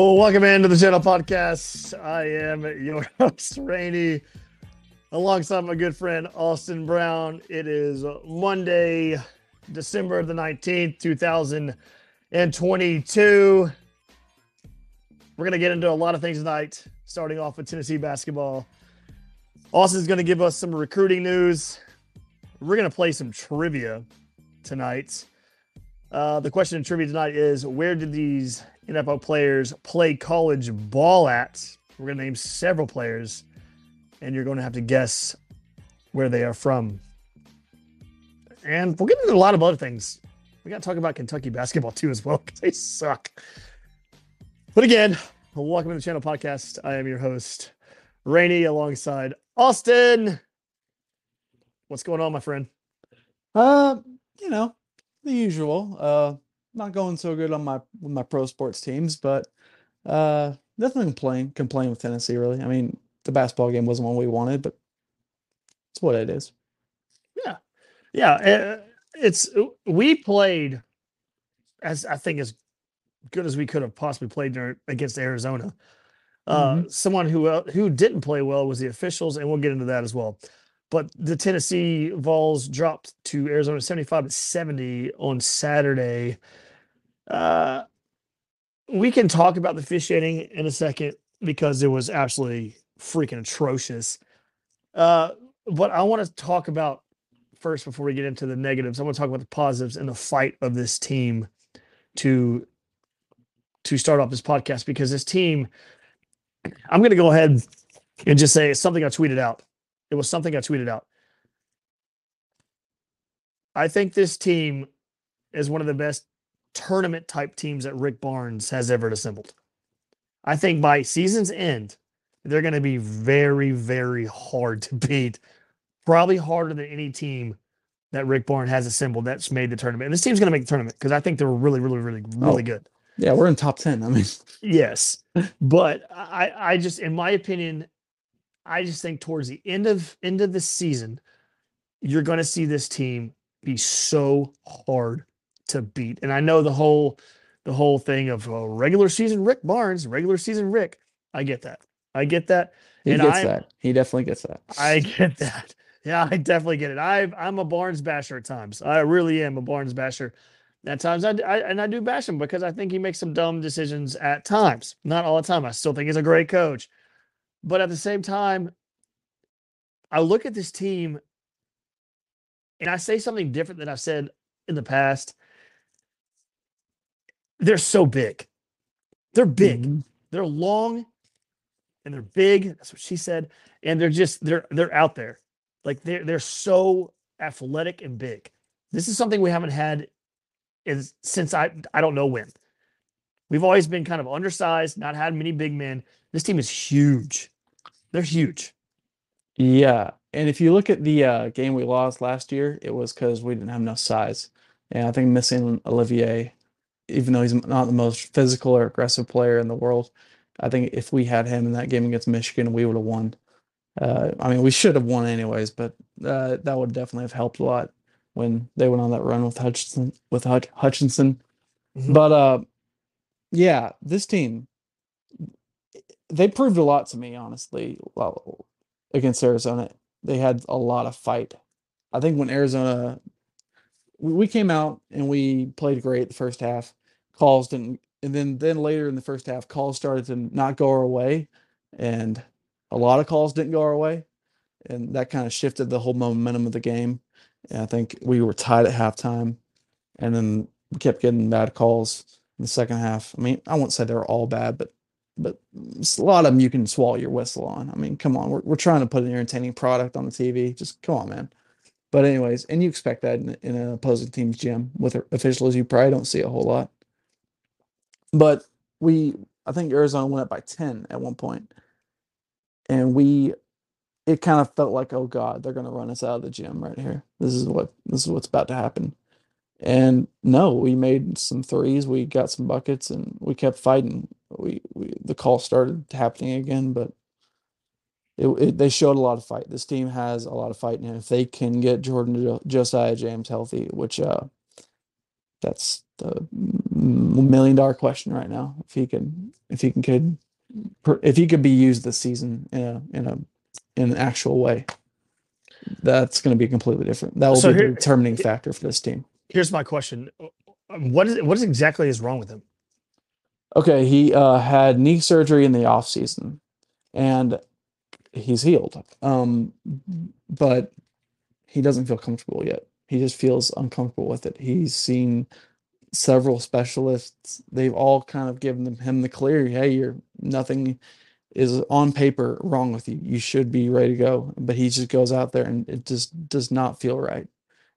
Well, welcome into the channel podcast. I am your host, Rainey, alongside my good friend Austin Brown. It is Monday, December the 19th, 2022. We're going to get into a lot of things tonight, starting off with Tennessee basketball. Austin's going to give us some recruiting news. We're going to play some trivia tonight. Uh, the question in trivia tonight is where did these NFL players play college ball at? We're going to name several players, and you're going to have to guess where they are from. And we'll get into a lot of other things. We got to talk about Kentucky basketball too, as well, because they suck. But again, welcome to the channel podcast. I am your host, Rainey, alongside Austin. What's going on, my friend? Uh, you know, the usual. Uh, not going so good on my with my pro sports teams, but uh, nothing to complain complain with Tennessee really. I mean, the basketball game wasn't what we wanted, but it's what it is. Yeah, yeah. uh, It's we played as I think as good as we could have possibly played against Arizona. Uh, Someone who el- who didn't play well was the officials, and we'll get into that as well. But the Tennessee Vols dropped to Arizona 75 to 70 on Saturday. Uh, we can talk about the officiating in a second because it was absolutely freaking atrocious. Uh, but I want to talk about first before we get into the negatives. I want to talk about the positives and the fight of this team to to start off this podcast because this team. I'm going to go ahead and just say it's something I tweeted out. It was something I tweeted out. I think this team is one of the best tournament type teams that Rick Barnes has ever assembled. I think by season's end, they're going to be very, very hard to beat. Probably harder than any team that Rick Barnes has assembled that's made the tournament. And this team's going to make the tournament because I think they're really, really, really, really Oh. good. Yeah, we're in top ten. I mean, Yes, but I, I just, in my opinion, I just think towards the end of end of the season, you're going to see this team be so hard to beat. And I know the whole, the whole thing of uh, regular season Rick Barnes, regular season Rick. I get that. I get that. he And gets I'm- that. He definitely gets that. I get that. Yeah, I definitely get it. I I'm a Barnes basher at times. I really am a Barnes basher. At times, I, I and I do bash him because I think he makes some dumb decisions at times. Not all the time. I still think he's a great coach, but at the same time, I look at this team and I say something different than I've said in the past. They're so big. They're big. Mhm. they're long and they're big. That's what she said. And they're just they're they're out there. Like they're they're so athletic and big. This is something we haven't had is since i i don't know when. We've always been kind of undersized not had many big men this team is huge they're huge Yeah, and if you look at the uh, game we lost last year, it was because we didn't have enough size. And I think missing Olivier, even though he's not the most physical or aggressive player in the world, I think if we had him in that game against Michigan, we would have won. Uh, I mean, we should have won anyways, but uh, that would definitely have helped a lot when they went on that run with Hutchinson. With Hutch- Hutchinson, Mhm. but uh, yeah, this team they proved a lot to me, honestly. Well, against Arizona, they had a lot of fight. I think when Arizona, we came out and we played great the first half. Calls didn't, and then then later in the first half, calls started to not go our way, and a lot of calls didn't go our way, and that kind of shifted the whole momentum of the game. And I think we were tied at halftime, and then we kept getting bad calls in the second half. I mean, I won't say they were all bad, but but a lot of them you can swallow your whistle on. I mean, come on, we're we're trying to put an entertaining product on the TV. Just come on, man. But anyways, and you expect that in, in an opposing team's gym with officials you probably don't see a whole lot. But we, I think Arizona went up by ten at one point, and we, it kind of felt like, oh god, they're gonna run us out of the gym right here. This is what this is what's about to happen. And no, we made some threes, we got some buckets, and we kept fighting. We, we the call started happening again, but it, it they showed a lot of fight. This team has a lot of fight, and if they can get Jordan Josiah James healthy, which uh, That's the million dollar question right now. If he can, if he can, could, if he could be used this season in a in a in an actual way, that's going to be completely different. That will So be here- the determining factor for this team. Here's my question: Um, What is what is exactly is wrong with him? Okay, he uh, had knee surgery in the off season, and he's healed. Um, but he doesn't feel comfortable yet. He just feels uncomfortable with it. He's seen several specialists. They've all kind of given him the clear. Hey, you're nothing is on paper wrong with you. You should be ready to go. But he just goes out there and it just does not feel right.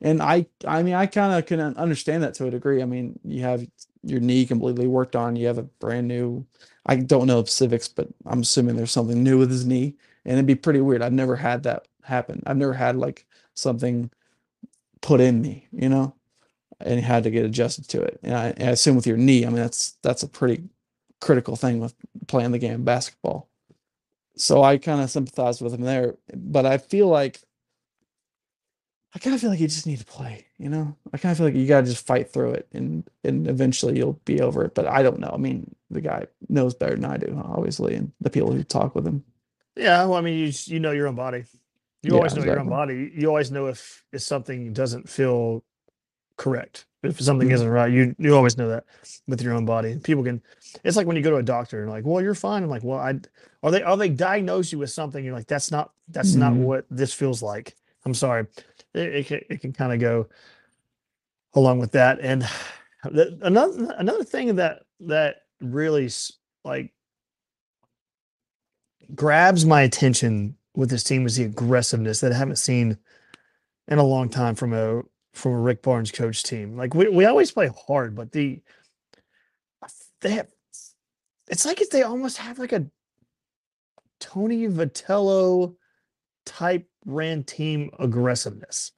And I, I mean, I kind of can understand that to a degree. I mean, you have your knee completely worked on. You have a brand new. I don't know specifics, but I'm assuming there's something new with his knee, and it'd be pretty weird. I've never had that happen. I've never had like something put in me, you know, and had to get adjusted to it. And I, and I assume with your knee, I mean, that's that's a pretty critical thing with playing the game of basketball. So I kind of sympathize with him there, but I feel like I kind of feel like you just need to play, you know. I kind of feel like you gotta just fight through it, and and eventually you'll be over it. But I don't know. I mean, the guy knows better than I do, obviously, and the people who talk with him. Yeah, well, I mean, you just- you know your own body. You Yeah, always know your own body. You always know if if something doesn't feel correct. If something Mhm. isn't right, you you always know that with your own body. People can. It's like when you go to a doctor and like, well, you're fine. I'm like, well, I are they are they diagnose you with something? You're like, that's not that's not Mhm. what this feels like. I'm sorry. It, it can, it can kind of go along with that. And the, another another thing that that really like grabs my attention with this team is the aggressiveness that I haven't seen in a long time from a from a Rick Barnes coach team. Like we, we always play hard, but the they have it's like if they almost have like a Tony Vitello type ran team aggressiveness.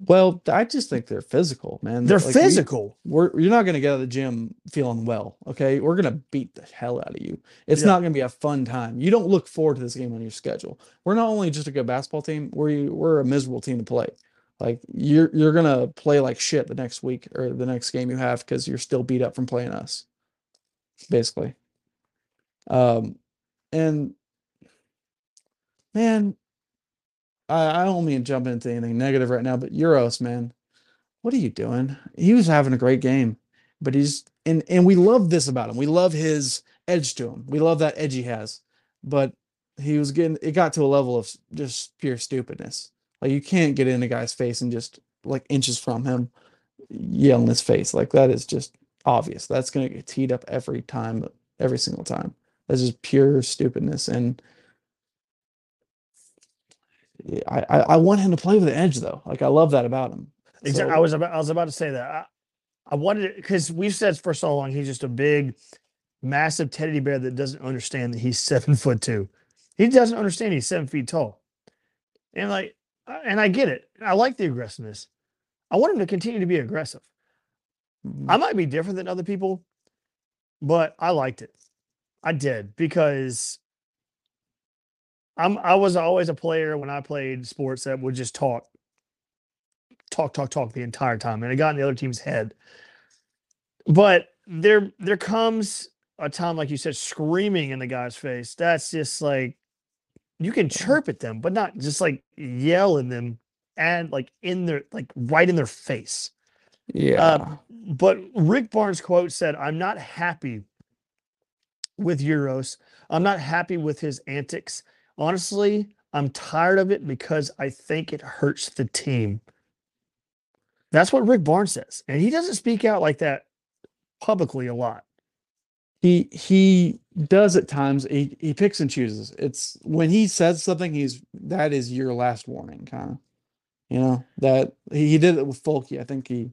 Well, I just think they're physical, man. They're Like, we- physical. we're you're not gonna get out of the gym feeling well. Okay, we're gonna beat the hell out of you. It's Yeah. not gonna be a fun time. You don't look forward to this game on your schedule. We're not only just a good basketball team. We're we're a miserable team to play. Like you're you're gonna play like shit the next week or the next game you have because you're still beat up from playing us. Basically. Um, and man, I I don't mean to jump into anything negative right now, but Uros, man what are you doing? He was having a great game, but he's and and we love this about him. We love his edge to him. We love that edge he has. But he was getting it got to a level of just pure stupidness. Like you can't get in a guy's face and just like inches from him yell in his face. Like that is just obvious. That's gonna get teed up every time, every single time. That's just pure stupidness. And I, I I want him to play with the edge though. Like I love that about him. Exactly. So- I was about I was about to say that. I, I wanted because we've said for so long he's just a big, massive teddy bear that doesn't understand that he's seven foot two. He doesn't understand he's seven feet tall. And like and I get it. I like the aggressiveness. I want him to continue to be aggressive. Mhm. I might be different than other people, but I liked it. I did because I'm I was always a player when I played sports that would just talk, talk, talk, talk the entire time, and it got in the other team's head. But there there comes a time, like you said, screaming in the guy's face. That's just like you can chirp at them, but not just like yell in them and like in their like right in their face uh, yeah. but Rick Barnes' quote said, I'm not happy with Uros. I'm not happy with his antics. Honestly, I'm tired of it because I think it hurts the team. That's what Rick Barnes says. And he doesn't speak out like that publicly a lot. he he does at times he, he picks and chooses it's when he says something he's that is your last warning kind of you know that he, he did it with Folky. i think he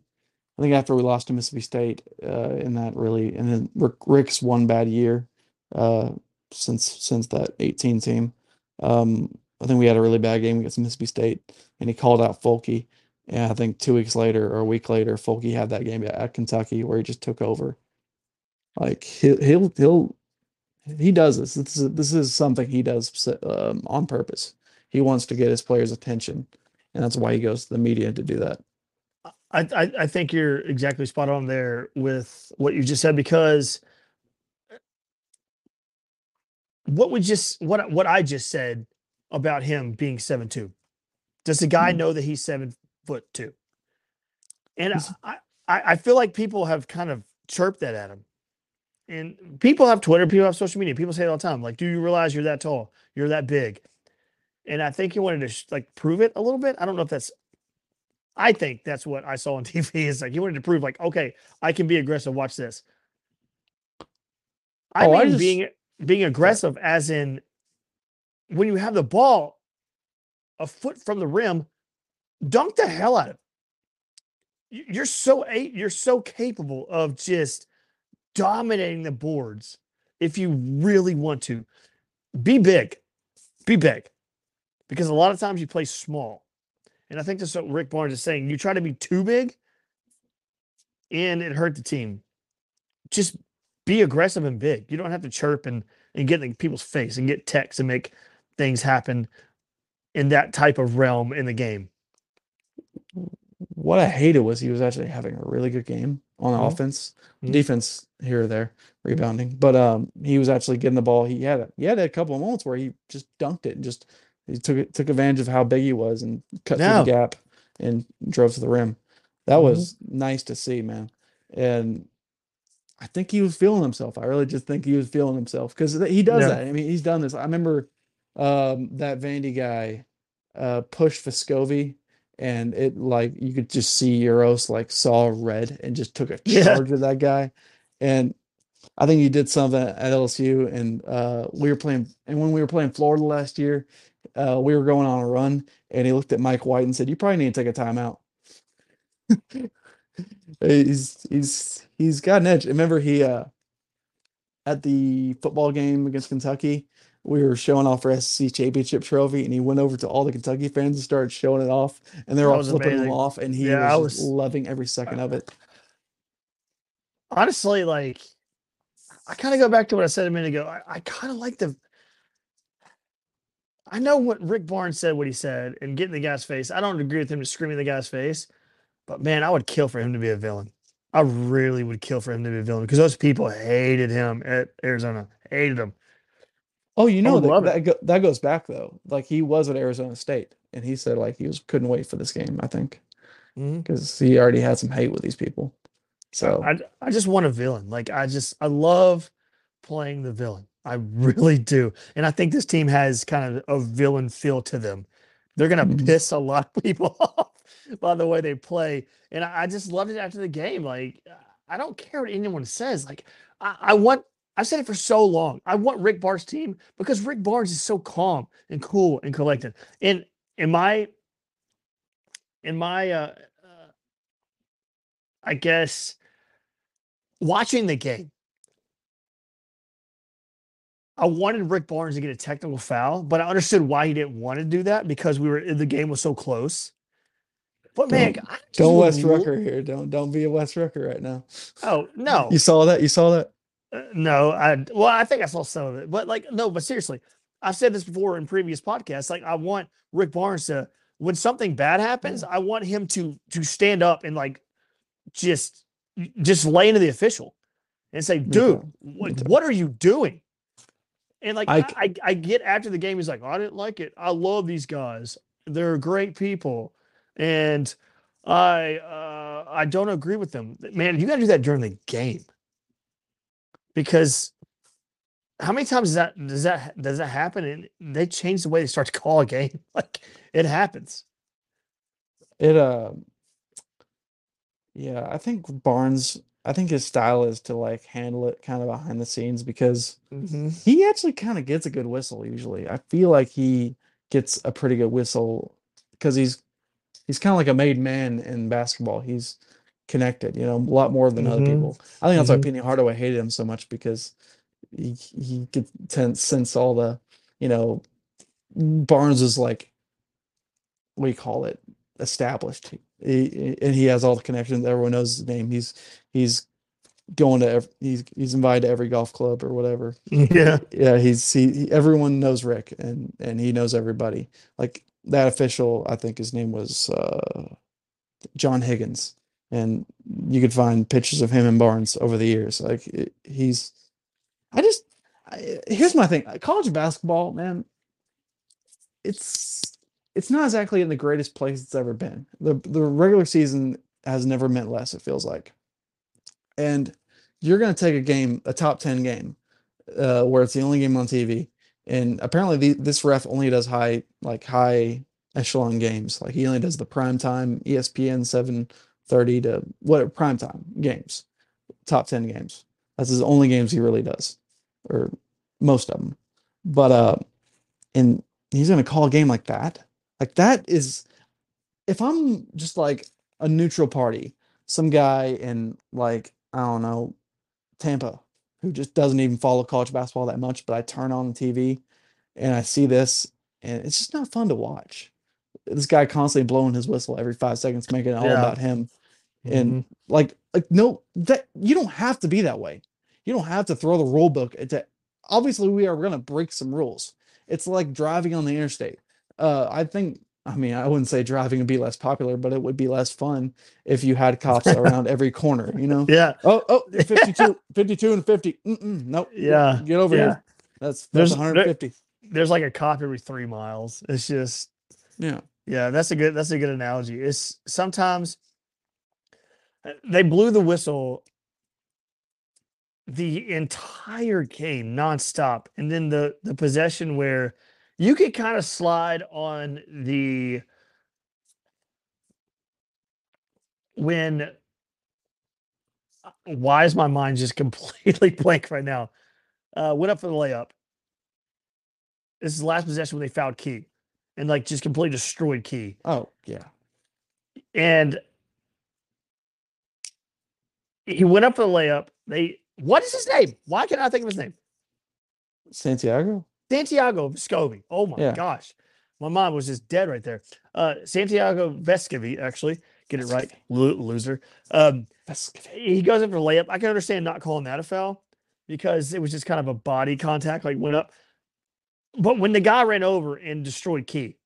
i think after we lost to mississippi state uh in that really and then Rick, rick's one bad year uh since since that 18 team um i think we had a really bad game against mississippi state and he called out Folky. and i think two weeks later or a week later Folky had that game at, kentucky where he just took over like he'll he'll he'll he does this. This is this is something he does um, on purpose. He wants to get his players' attention, and that's why he goes to the media to do that. I, I I think you're exactly spot on there with what you just said because what we just what what I just said about him being seven two. Does the guy Mhm. know that he's seven foot two? And I, I I feel like people have kind of chirped that at him. And people have Twitter, people have social media, people say it all the time. Like, do you realize you're that tall? You're that big. And I think he wanted to like prove it a little bit. I don't know if that's I think that's what I saw on TV is like he wanted to prove like, okay, I can be aggressive. Watch this. I Oh, I mean just- being being aggressive as in when you have the ball a foot from the rim, dunk the hell out of it. You- You're so you're so capable of just dominating the boards if you really want to. Be big. Be big. Because a lot of times you play small. And I think that's what Rick Barnes is saying. You try to be too big and it hurt the team. Just be aggressive and big. You don't have to chirp and, and get in people's face and get texts and make things happen in that type of realm in the game. What I hated was he was actually having a really good game on Mhm. offense, Mhm. defense here or there, rebounding. But um, he was actually getting the ball. He had a, he had a couple of moments where he just dunked it and just he took it took advantage of how big he was and cut through the gap and drove to the rim. That Mhm. was nice to see, man. And I think he was feeling himself. I really just think he was feeling himself because he does Yeah. that. I mean, he's done this. I remember um, that Vandy guy uh, pushed Vescovi, and it like you could just see Uros like saw red and just took a Yeah. charge of that guy. And I think he did something at LSU, and uh, we were playing. And when we were playing Florida last year, uh, we were going on a run, and he looked at Mike White and said, "You probably need to take a timeout." he's he's he's got an edge. Remember he uh at the football game against Kentucky, we were showing off our SEC championship trophy, and he went over to all the Kentucky fans and started showing it off, and they were That all flipping him off, and he Yeah, was, was- loving every second of it. honestly, like I kind of go back to what I said a minute ago. I, I kind of like the. I know what Rick Barnes said, what he said, and getting the guy's face. I don't agree with him to screaming the guy's face, but man, I would kill for him to be a villain. I really would kill for him to be a villain because those people hated him at Arizona, hated him. Oh, you know that that, go, that goes back though. Like he was at Arizona State, and he said like he was couldn't wait for this game. I think mm-hmm. because he already had some hate with these people. So I I just want a villain. Like I just I love playing the villain. I really do. And I think this team has kind of a villain feel to them. They're gonna Mhm. piss a lot of people off by the way they play. And I, I just loved it after the game. Like I don't care what anyone says. Like I, I want I've said it for so long. I want Rick Barnes' team because Rick Barnes is so calm and cool and collected. And in my in my uh, uh I guess watching the game, I wanted Rick Barnes to get a technical foul, but I understood why he didn't want to do that because we were the game was so close. But man, Don't- just don't Wes Rucker here. Don't don't be a Wes Rucker right now. Oh no, You saw that? You saw that? Uh, no, I well, I think I saw some of it, but like no, but seriously, I've said this before in previous podcasts. Like I want Rick Barnes to, when something bad happens, I want him to to stand up and like just just lay into the official and say, "Dude, what, what are you doing?" And like I, I get after the game, he's like, "I didn't like it. I love these guys. They're great people, and I uh, I don't agree with them." Man, you got to do that during the game because how many times does that does that does that happen and they change the way they start to call a game like it happens It uh yeah, I think Barnes I think his style is to like handle it kind of behind the scenes because he actually kind of gets a good whistle usually. I feel like he gets a pretty good whistle because he's he's kind of like a made man in basketball. He's connected, you know, a lot more than other Mhm. people. I think that's Mhm. why Penny Hardaway hated him so much because he he could sense sense all the, you know, Barnes is like what do you call it established he, and he has all the connections everyone knows his name he's he's going to ev- he's he's invited to every golf club or whatever yeah yeah he's he, he everyone knows rick and and he knows everybody like that official i think his name was uh john higgins and you could find pictures of him and Barnes over the years. Like it, he's, I just I, here's my thing: college basketball, man. It's it's not exactly in the greatest place it's ever been. the The regular season has never meant less. It feels like, and you're going to take a game, a top ten game, uh, where it's the only game on TV, and apparently the, this ref only does high like high echelon games. Like he only does the prime time ESPN seven thirty to whatever prime time games, top ten games. That's his only games he really does, or most of them. But uh, and he's gonna call a game like that. Like that is, if I'm just like a neutral party, some guy in like I don't know, Tampa, who just doesn't even follow college basketball that much, but I turn on the TV and I see this, and it's just not fun to watch. This guy constantly blowing his whistle every five seconds, making it all Yeah. about him, and Mhm. like like no that you don't have to be that way. You don't have to throw the rule book. It's obviously we are going to break some rules. It's like driving on the interstate. Uh, I think. I mean, I wouldn't say driving would be less popular, but it would be less fun if you had cops around every corner. You know. yeah, Oh, oh, 52, 52 and 50. Mm-mm, nope. Yeah, Get over yeah. here. That's, that's There's- there- 150. there's like a cop every three miles. It's just Yeah. Yeah, that's a good that's a good analogy. It's sometimes uh, they blew the whistle the entire game nonstop, and then the the possession where you could kind of slide on the when uh, why is my mind just completely blank right now? Uh, went up for the layup. This is the last possession when they fouled Key and like just completely destroyed Key. Oh, yeah. And he went up for the layup. They what is his name? Why can't I think of his name? Santiago? Santiago Vescovi. Oh my Yeah. gosh. My mom was just dead right there. Uh Santiago Vescovi, actually. Get it right. Lo- loser. Um he goes in for a layup. I can understand not calling that a foul because it was just kind of a body contact, like went up. But when the guy ran over and destroyed Key,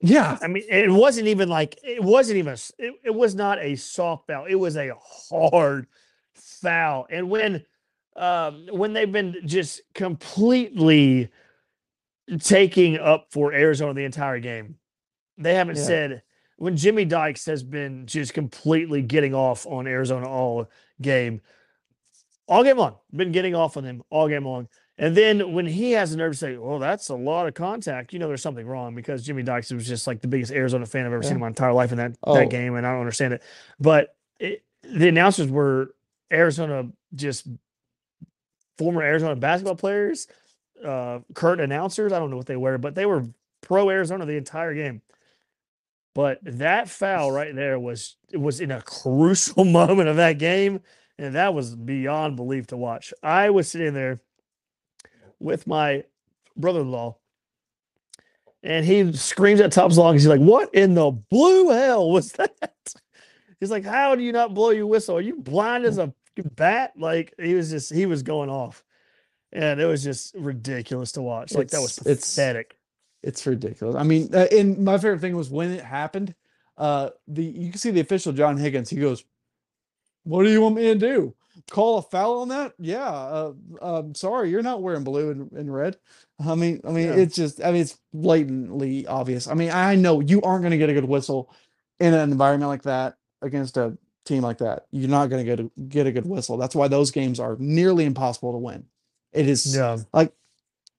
Yeah. I mean, it wasn't even like it wasn't even it, it was not a soft foul. It was a hard foul. And when um when they've been just completely taking up for Arizona the entire game, they haven't Yeah. said when Jimmy Dykes has been just completely getting off on Arizona all game, all game long, been getting off on them all game long. And then when he has the nerve to say, "Well, that's a lot of contact," you know, there's something wrong because Jimmy Dykes was just like the biggest Arizona fan I've ever seen in my entire life in that Oh. that game, and I don't understand it. But it, the announcers were Arizona, just former Arizona basketball players, uh, current announcers. I don't know what they were, but they were pro Arizona the entire game. But that foul right there was it was in a crucial moment of that game, and that was beyond belief to watch. I was sitting there with my brother-in-law, and he screams at top long. He's like, "What in the blue hell was that?" He's like, "How do you not blow your whistle? Are you blind as a bat?" Like he was just he was going off, and it was just ridiculous to watch. Like that was It's- it's- pathetic. It's ridiculous. I mean, uh, and my favorite thing was when it happened. Uh, the you can see the official John Higgins. He goes, "What do you want me to do? Call a foul on that? Yeah. Uh, um, sorry, you're not wearing blue and, and red. I mean, I mean, Yeah. it's just, I mean, it's blatantly obvious. I mean, I know you aren't going to get a good whistle in an environment like that against a team like that. You're not going to get a, get a good whistle. That's why those games are nearly impossible to win. It is Yeah,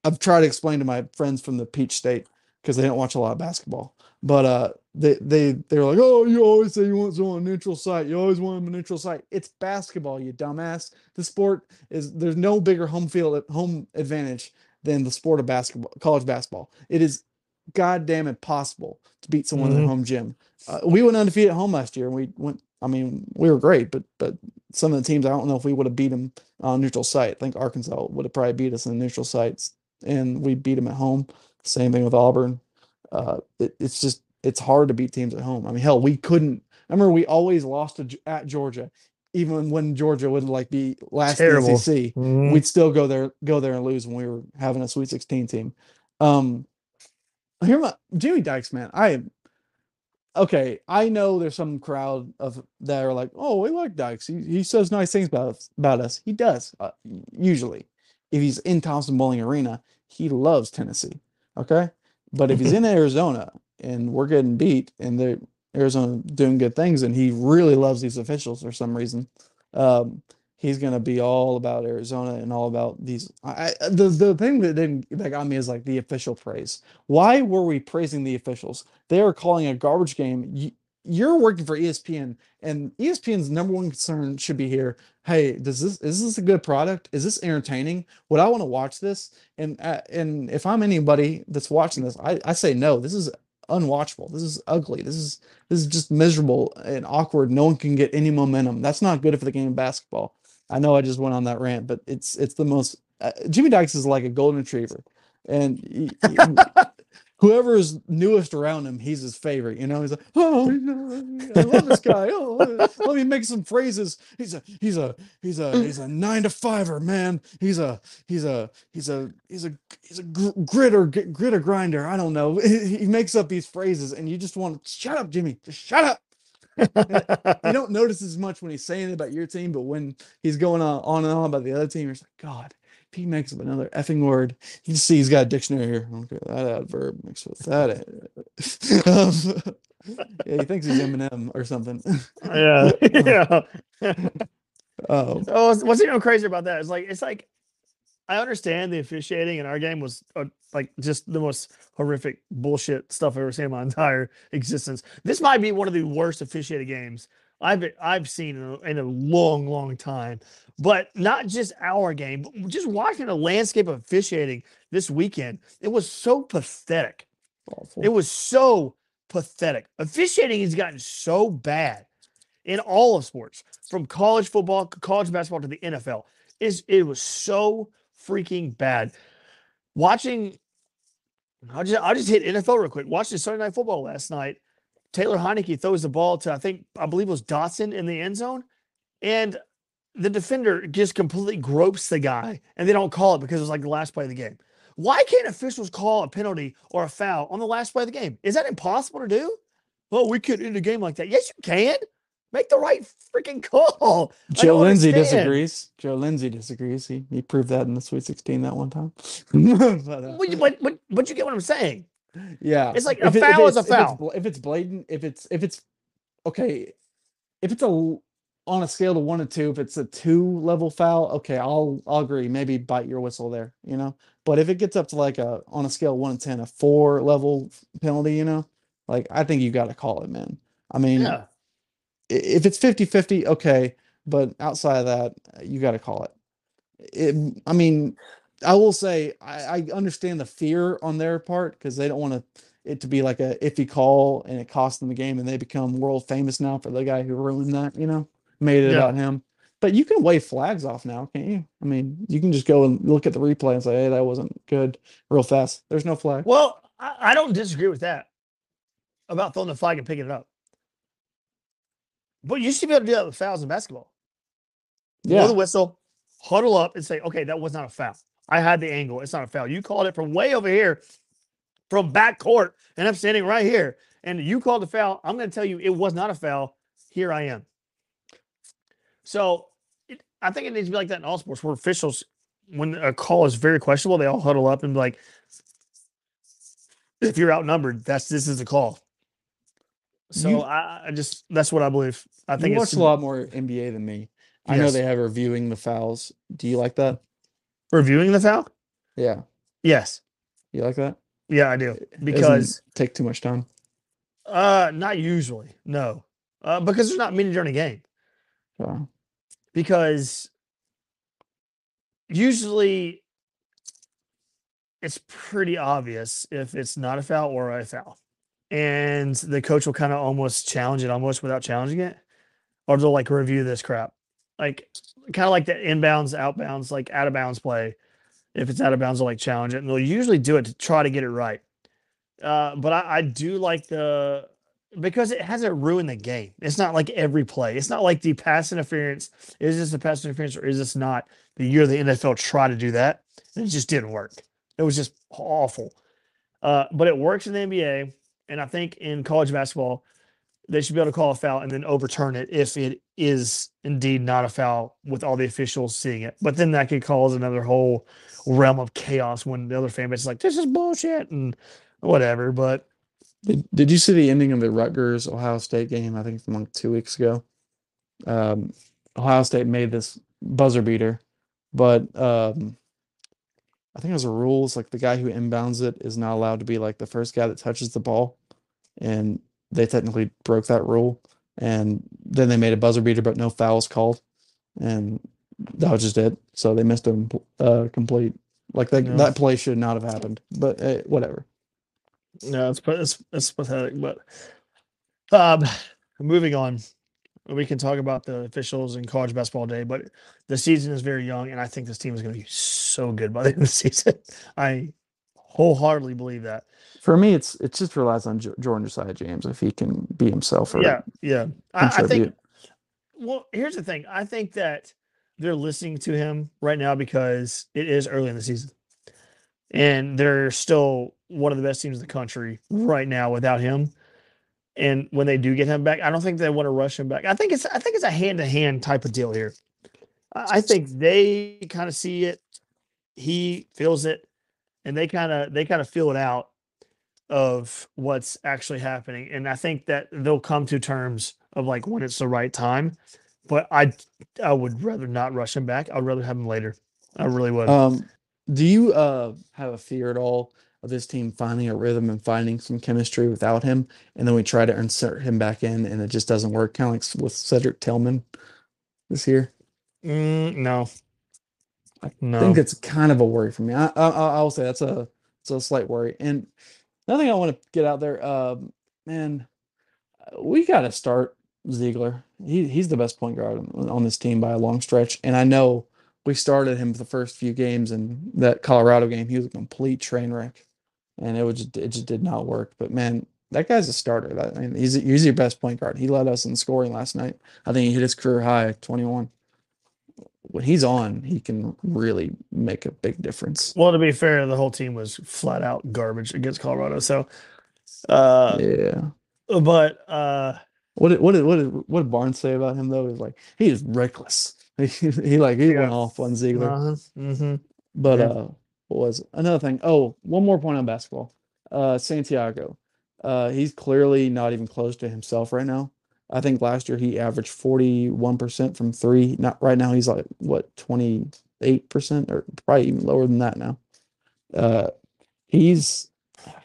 I've tried to explain to my friends from the Peach State because they don't watch a lot of basketball. But uh, they they they were like, "Oh, you always say you want someone neutral site. You always want them a neutral site. It's basketball, you dumbass. The sport is there's no bigger home field home advantage than the sport of basketball, college basketball. It is goddamn impossible to beat someone in Mhm. their home gym. Uh, we went undefeated at home last year, and we went. I mean, we were great, but but some of the teams, I don't know if we would have beat them on neutral site. I think Arkansas would have probably beat us in neutral sites, and we beat them at home. Same thing with Auburn. Uh, it, it's just it's hard to beat teams at home. I mean, hell, we couldn't. I remember we always lost to, at Georgia, even when Georgia would like be last Terrible. SEC Mhm. we'd still go there go there and lose when we were having a Sweet 16 team. Um here my Jimmy Dykes, man. I okay, I know there's some crowd of that are like, oh, we like Dykes. He, he says nice things about us, about us. He does uh, usually. If he's in Thompson-Boling Arena, he loves Tennessee. Okay, but if he's in Arizona and we're getting beat and the Arizona doing good things and he really loves these officials for some reason, um, he's gonna be all about Arizona and all about these. I, the the thing that didn't that got me is like the official praise. Why were we praising the officials? They are calling a garbage game. You, you're working for ESPN, and ESPN's number one concern should be here. Hey, does this is this a good product? Is this entertaining? Would I want to watch this? And uh, and if I'm anybody that's watching this, I, I say no. This is unwatchable. This is ugly. This is this is just miserable and awkward. No one can get any momentum. That's not good for the game of basketball. I know I just went on that rant, but it's it's the most. Uh, Jimmy Dykes is like a golden retriever, and he, he, whoever is newest around him, he's his favorite. You know, he's like, oh, I love this guy. Oh, let me make some phrases. He's a he's a he's a he's a nine to fiver man. He's a he's a he's a he's a he's a gritter gritter grinder. I don't know. He, he makes up these phrases, and you just want to shut up, Jimmy. Just shut up you don't notice as much when he's saying it about your team, but when he's going on, on and on about the other team, you're like, God, if he makes up another effing word, you see he's got a dictionary here. Okay, that adverb mixed with that. um, yeah, he thinks he's Eminem or something. yeah, yeah. Oh, oh, what's even crazy about that is like it's like I understand the officiating in our game was uh, like just the most horrific bullshit stuff I've ever seen in my entire existence. This might be one of the worst officiated games I've I've seen in a, in a long, long time. But not just our game, but just watching the landscape of officiating this weekend, it was so pathetic. Awful. It was so pathetic. Officiating has gotten so bad in all of sports, from college football, college basketball to the NFL. Is it was so freaking bad. Watching, I'll just I'll just hit NFL real quick. Watching Sunday Night Football last night. Taylor Heinicke throws the ball to I think I believe it was Dotson in the end zone, and the defender just completely gropes the guy, and they don't call it because it was like the last play of the game. Why can't officials call a penalty or a foul on the last play of the game? Is that impossible to do? Well, we could end a game like that. Yes, you can. Make the right freaking call. Joe Lindsay understand. disagrees. Joe Lindsay disagrees. He he proved that in the Sweet 16 that one time. but, uh, but, but, but you get what I'm saying. Yeah. It's like a if foul it, is a foul. If it's, if it's blatant, if it's if it's okay, if it's a on a scale to one to two, if it's a two level foul, okay, I'll I'll agree. Maybe bite your whistle there, you know. But if it gets up to like a on a scale one to ten, a four level penalty, you know, like I think you got to call it, man. I mean, yeah if it's 50 50, okay. But outside of that, you got to call it. it. I mean, I will say I, I understand the fear on their part because they don't want to it to be like a iffy call and it cost them the game and they become world famous now for the guy who ruined that, you know, made it yeah. about him. But you can wave flags off now, can't you? I mean, you can just go and look at the replay and say, hey, that wasn't good real fast. There's no flag. Well, I, I don't disagree with that about throwing the flag and picking it up. But you should be able to do that with fouls in basketball. Yeah. Blow the whistle, huddle up, and say, okay, that was not a foul. I had the angle. It's not a foul. You called it from way over here, from back court, and I'm standing right here. And you called the foul. I'm going to tell you it was not a foul. Here I am. So it, I think it needs to be like that in all sports where officials, when a call is very questionable, they all huddle up and be like, if you're outnumbered, that's this is the call. So you, I, I, just that's what I believe. I think you watch a lot more NBA than me. I know they have reviewing the fouls. Do you like that? Reviewing the foul? Yeah. Yes. You like that? Yeah, I do. Because take too much time. Uh, not usually. No. Uh, because there's not many during a game. Wow. Because usually it's pretty obvious if it's not a foul or a foul and the coach will kind of almost challenge it almost without challenging it or they'll like review this crap like kind of like the inbounds outbounds like out of bounds play if it's out of bounds they'll like challenge it and they'll usually do it to try to get it right uh, but I, I do like the because it hasn't ruined the game. It's not like every play. It's not like the pass interference. Is this a pass interference or is this not? The year the NFL tried to do that, and it just didn't work. It was just awful. Uh, but it works in the NBA. And I think in college basketball, they should be able to call a foul and then overturn it if it is indeed not a foul with all the officials seeing it. But then that could cause another whole realm of chaos when the other fan base is like, "This is bullshit" and whatever. But Did, did you see the ending of the Rutgers Ohio State game? I think from like two weeks ago. Um, Ohio State made this buzzer beater, but um, I think there's a rules like the guy who inbounds it is not allowed to be like the first guy that touches the ball, and they technically broke that rule. And then they made a buzzer beater, but no fouls called, and that was just it. So they missed a uh, complete like that. Yeah. That play should not have happened, but uh, whatever. no, it's it's, it's pathetic. But um, moving on, we can talk about the officials and college basketball day. But the season is very young, and I think this team is going to be so good by the end of the season. I wholeheartedly believe that. For me, it's it just relies on Jo- Jordan Josiah James if he can be himself. Or yeah, yeah. I, I think. Well, here's the thing. I think that they're listening to him right now because it is early in the season. And they're still one of the best teams in the country right now without him. And when they do get him back, I don't think they want to rush him back. I think it's I think it's a hand to hand type of deal here. I think they kind of see it, he feels it, and they kind of they kind of feel it out of what's actually happening. And I think that they'll come to terms of like when it's the right time. But I I would rather not rush him back. I'd rather have him later. I really would. Um, do you uh have a fear at all of this team finding a rhythm and finding some chemistry without him, and then we try to insert him back in, and it just doesn't work? Kind of like with Cedric Tillman this year. Mm, no. I No. I think it's kind of a worry for me. I, I I- I'll say that's a it's a slight worry. And another thing I want to get out there, um, man, uh, we got to start Zeigler. He he's the best point guard on, on this team by a long stretch. And I know we started him for the first few games, and that Colorado game, he was a complete train wreck, and it was just, it just did not work. But man, that guy's a starter. That I mean, he's he's your best point guard. He led us in scoring last night. I think he hit his career high, twenty one when he's on, he can really make a big difference. well, to be fair, the whole team was flat out garbage against Colorado. So uh yeah. but uh What did what did what did what did Barnes say about him though? Is like he is reckless. He, he like he went off on Zeigler. uh hmm But yeah. uh what was it? another thing? Oh, one more point on basketball. Uh Santiago. Uh he's clearly not even close to himself right now. I think last year he averaged 41% from 3. Not right now he's like what 28% or probably even lower than that now. Uh he's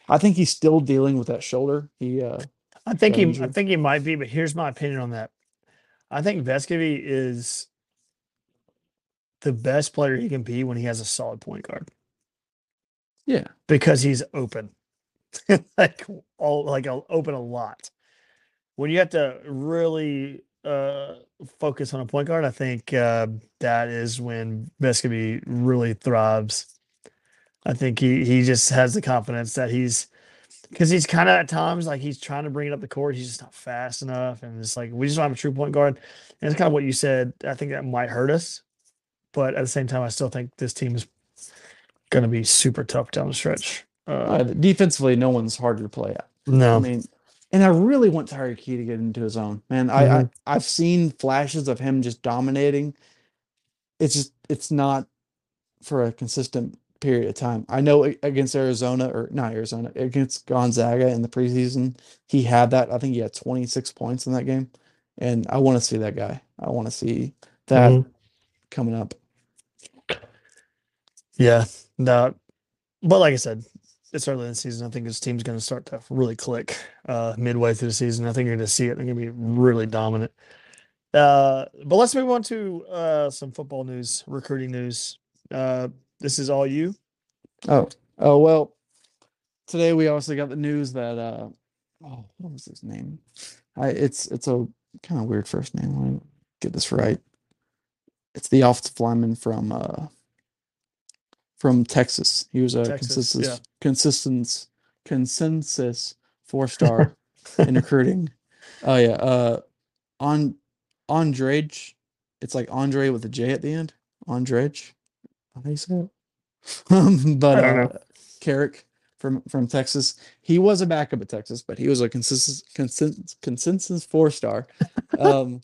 I think he's still dealing with that shoulder. He uh I think he I think he might be, but here's my opinion on that. I think Vescovi is the best player he can be when he has a solid point guard yeah. because he's open. like all like open a lot. When you have to really uh focus on a point guard, I think uh that is when Vescovi really thrives. I think he he just has the confidence that he's because he's kind of at times like he's trying to bring it up the court. He's just not fast enough, and it's like we just don't have a true point guard. And it's kind of what you said. I think that might hurt us, but at the same time, I still think this team is going to be super tough down the stretch. Uh, Uh, defensively, no one's harder to play at. no, I mean, and I really want Tyreke Key to get into his own. Man, I, I I've seen flashes of him just dominating. It's just it's not for a consistent period of time. I know against Arizona or not Arizona against Gonzaga in the preseason, he had that. I think he had 26 points in that game, and I want to see that guy. I want to see that Mhm. coming up. Yeah, no. But like I said, it's early in the season. I think this team's going to start to really click uh, midway through the season. I think you're going to see it. They're going to be really dominant. Uh, but let's move on to uh, some football news, recruiting news. Uh, this is all you. Oh, oh well. Today we also got the news that uh oh, what was his name? I it's it's a kind of weird first name. Let me get this right. It's the offensive lineman from uh from Texas. He was a Texas, consensus yeah. consistency consensus four star in recruiting. Oh yeah, uh on Andrej. It's like Andre with a J at the end. Andrej. How do you say it? Um, but uh. Karic from from Texas. He was a backup at Texas, but he was a consensus consensus, consensus four star. Um,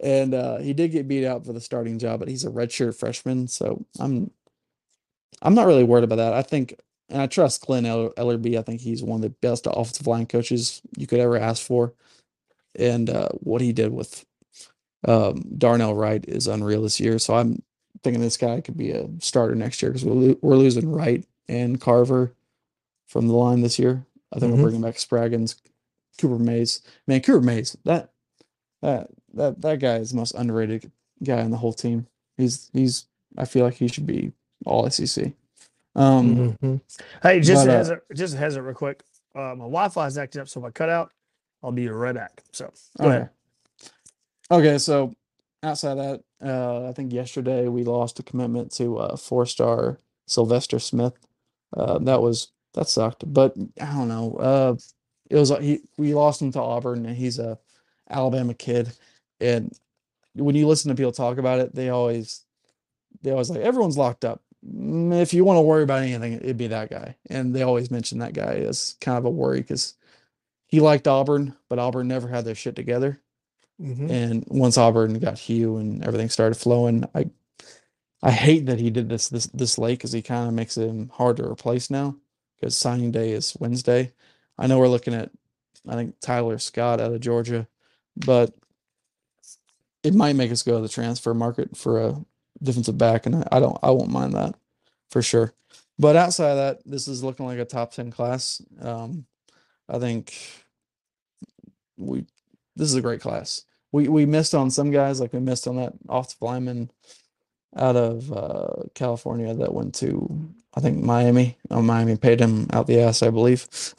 and uh, he did get beat out for the starting job, but he's a redshirt freshman, so I'm I'm not really worried about that. I think, and I trust Glenn Eller- Elarbee. I think he's one of the best offensive line coaches you could ever ask for, and uh, what he did with um, Darnell Wright is unreal this year. So I'm thinking this guy could be a starter next year because we're, lo- we're losing Wright and Carver from the line this year. I think Mhm. we're bringing back Spraggins, Cooper Mays. Man, Cooper Mays, that that that that guy is the most underrated guy on the whole team. He's he's I feel like he should be all SEC. Um, Mhm. Hey, just but, uh, as a, just as a real quick, uh, my Wi-Fi is acting up, so if I cut out, I'll be right back. So okay. ahead. Okay, so outside that, uh, I think yesterday we lost a commitment to uh, four-star Sylvester Smith. Uh, that was that sucked, but I don't know. Uh, it was he we lost him to Auburn, and he's a Alabama kid. And when you listen to people talk about it, they always they always like everyone's locked up. Mm, If you want to worry about anything, it'd be that guy. And they always mention that guy as kind of a worry because he liked Auburn, but Auburn never had their shit together. Mhm. And once Auburn got Hugh and everything started flowing, I I hate that he did this this this late because he kind of makes him hard to replace now because signing day is Wednesday. I know we're looking at I think Tyler Scott out of Georgia, but it might make us go to the transfer market for a defensive back, and I, I don't I won't mind that for sure. But outside of that, this is looking like a top ten class. Um, I think we this is a great class. We we missed on some guys, like we missed on that offensive lineman out of uh, California that went to I think Miami. Oh, Miami paid him out the ass, I believe.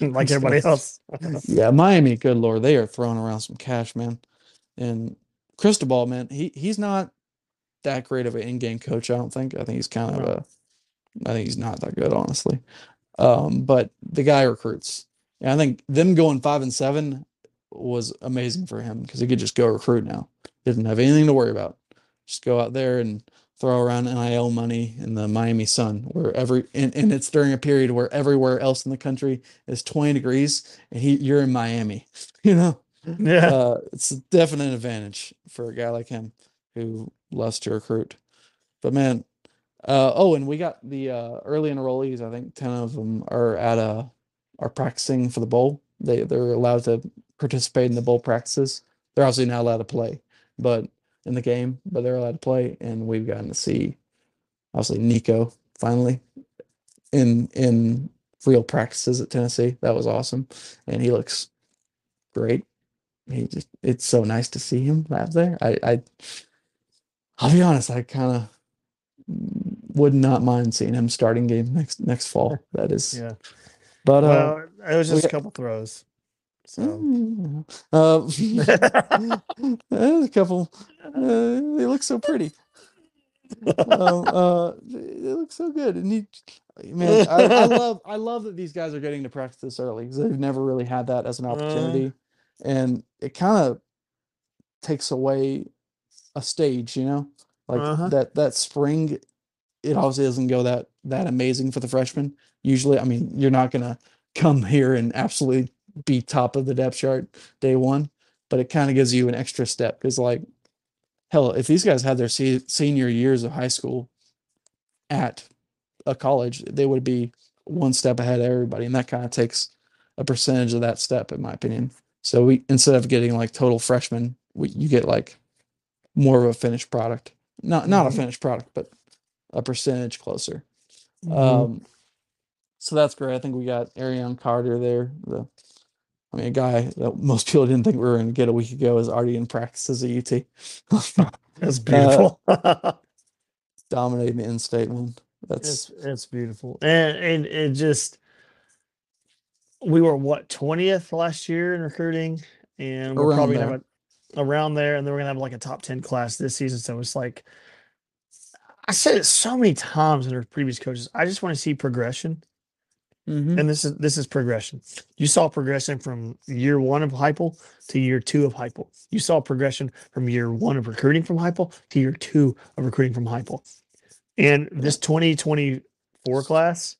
like everybody else. yeah, Miami, good lord, they are throwing around some cash, man. And Cristobal, man, he he's not that great of an in-game coach. I don't think. I think he's kind of a. I think he's not that good, honestly. Um, but the guy recruits. And I think them going five and seven was amazing for him because he could just go recruit now. Didn't have anything to worry about. Just go out there and throw around NIL money in the Miami sun, where every and, and it's during a period where everywhere else in the country is 20 degrees and he you're in Miami. You know? yeah. uh, it's a definite advantage for a guy like him who loves to recruit. But man, uh, oh, and we got the uh, early enrollees. I think ten of them are at uh are practicing for the bowl. They they're allowed to participate in the bowl practices. They're obviously not allowed to play, but in the game, but they're allowed to play. And we've gotten to see obviously Nico finally in in real practices at Tennessee. That was awesome, and he looks great he just it's so nice to see him out there. I, I I'll be honest, I kind of would not mind seeing him starting game next next fall. That is, yeah. but uh, Well, it was just a got- couple throws. So mm, uh, a couple. Uh, they look so pretty. um, uh, they look so good, and he, man, I, I love, I love that these guys are getting to practice this early because they've never really had that as an Uh. opportunity, and it kind of takes away a stage, you know, like Uh-huh. that that spring. It obviously doesn't go that that amazing for the freshmen. Usually, I mean, you're not gonna come here and absolutely be top of the depth chart day one, but it kind of gives you an extra step because, like, hell, if these guys had their se- senior years of high school at a college, they would be one step ahead of everybody, and that kind of takes a percentage of that step, in my opinion. So we instead of getting like total freshmen, we you get like more of a finished product. Not not a Mhm. finished product, but a percentage closer. Mhm. Um, so that's great. I think we got Arion Carter there. The, I mean, a guy that most people didn't think we were going to get a week ago is already in practice as a UT, that's beautiful. dominating the in-state one. That's it's it's beautiful, and and it just we were what twentieth last year in recruiting, and we're probably gonna have around there, and then we're gonna have like a top ten class this season. So it's like I said it so many times under previous coaches. I just want to see progression, Mhm. and this is this is progression. You saw progression from year one of Heupel to year two of Heupel. You saw progression from year one of recruiting from Heupel to year two of recruiting from Heupel. And this 2024 class,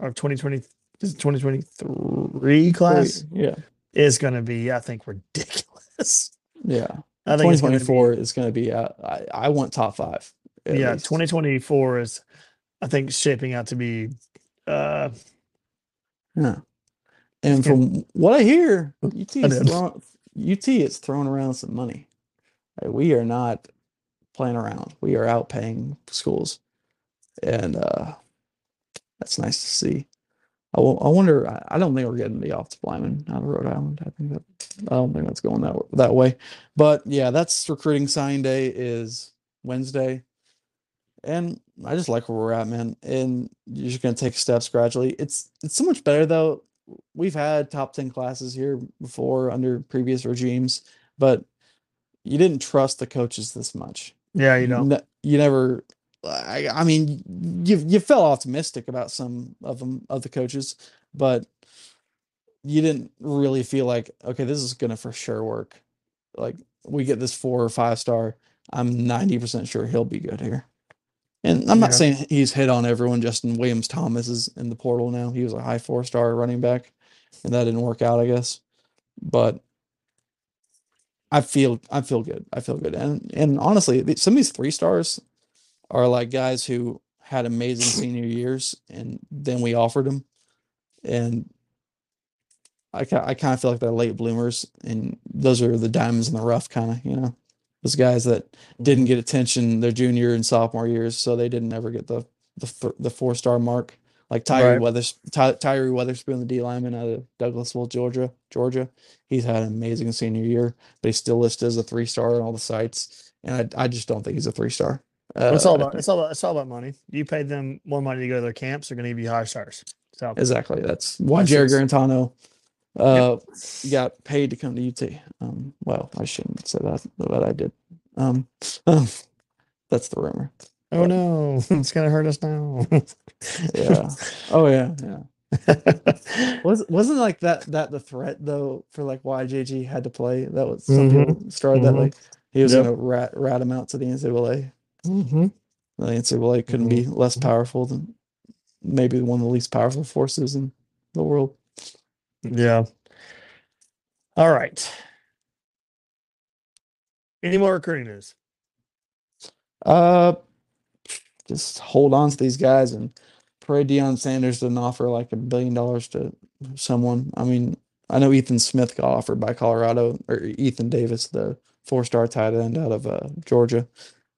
our 2020 this 2023 class Yeah. is going to be, I think, ridiculous. Yeah. I think it's gonna be- 2024 is going to be, uh, I, I want top five. yeah, least. 2024 is, I think, shaping out to be. uh Yeah. And Yeah. from what I hear, UT I is did. UT is throwing around some money. Like, we are not playing around. We are outpaying schools, and uh, that's nice to see. I, wo- I wonder. I, I don't think we're getting the offensive lineman out of Rhode Island. I think that I don't think that's going that that way. But yeah, that's recruiting sign day is Wednesday, and I just like where we're at, man. And you're just gonna take steps gradually. It's it's so much better though. We've had top ten classes here before under previous regimes, but you didn't trust the coaches this much. Yeah, you know. Ne- you never. I, I mean, you you felt optimistic about some of them of the coaches, but you didn't really feel like okay, this is gonna for sure work. Like we get this four or five star, I'm ninety percent sure he'll be good here. And I'm not Yeah. saying he's hit on everyone. Justin Williams Thomas is in the portal now. He was a high four star running back, and that didn't work out, I guess. But I feel I feel good. I feel good. And and honestly, some of these three stars are like guys who had amazing senior years, and then we offered them, and I ki- I kind of feel like they're late bloomers, and those are the diamonds in the rough, kind of you know, those guys that didn't mm-hmm. get attention their junior and sophomore years, so they didn't ever get the the th- the four star mark. Like Tyree Right. Weathers, Ty- Tyree Weatherspoon, the D lineman out of Douglasville, Georgia. Georgia, he's had an amazing senior year, but he's still listed as a three star on all the sites, and I, I just don't think he's a three star. Uh, it's all about it's all about it's all about money. You paid them more money to go to their camps, they're going to give you higher stars. So Exactly. That's why That's Jerry ex- Guarantano uh, got paid to come to UT. Um, well, I shouldn't say that, but I did. Um, that's the rumor. oh no, it's going to hurt us now. Yeah. Oh yeah, yeah. Was wasn't like that that the threat though for like why JG had to play? That was some Mhm, people started that mhm. like he was Yep. gonna rat rat him out to the NCAA. Mhm. The NCAA couldn't be less powerful than maybe one of the least powerful forces in the world. Yeah. All right. Any more recruiting news? Uh, just hold on to these guys and pray Deion Sanders didn't offer like a billion dollars to someone. I mean, I know Ethan Smith got offered by Colorado or Ethan Davis, the four-star tight end out of uh, Georgia,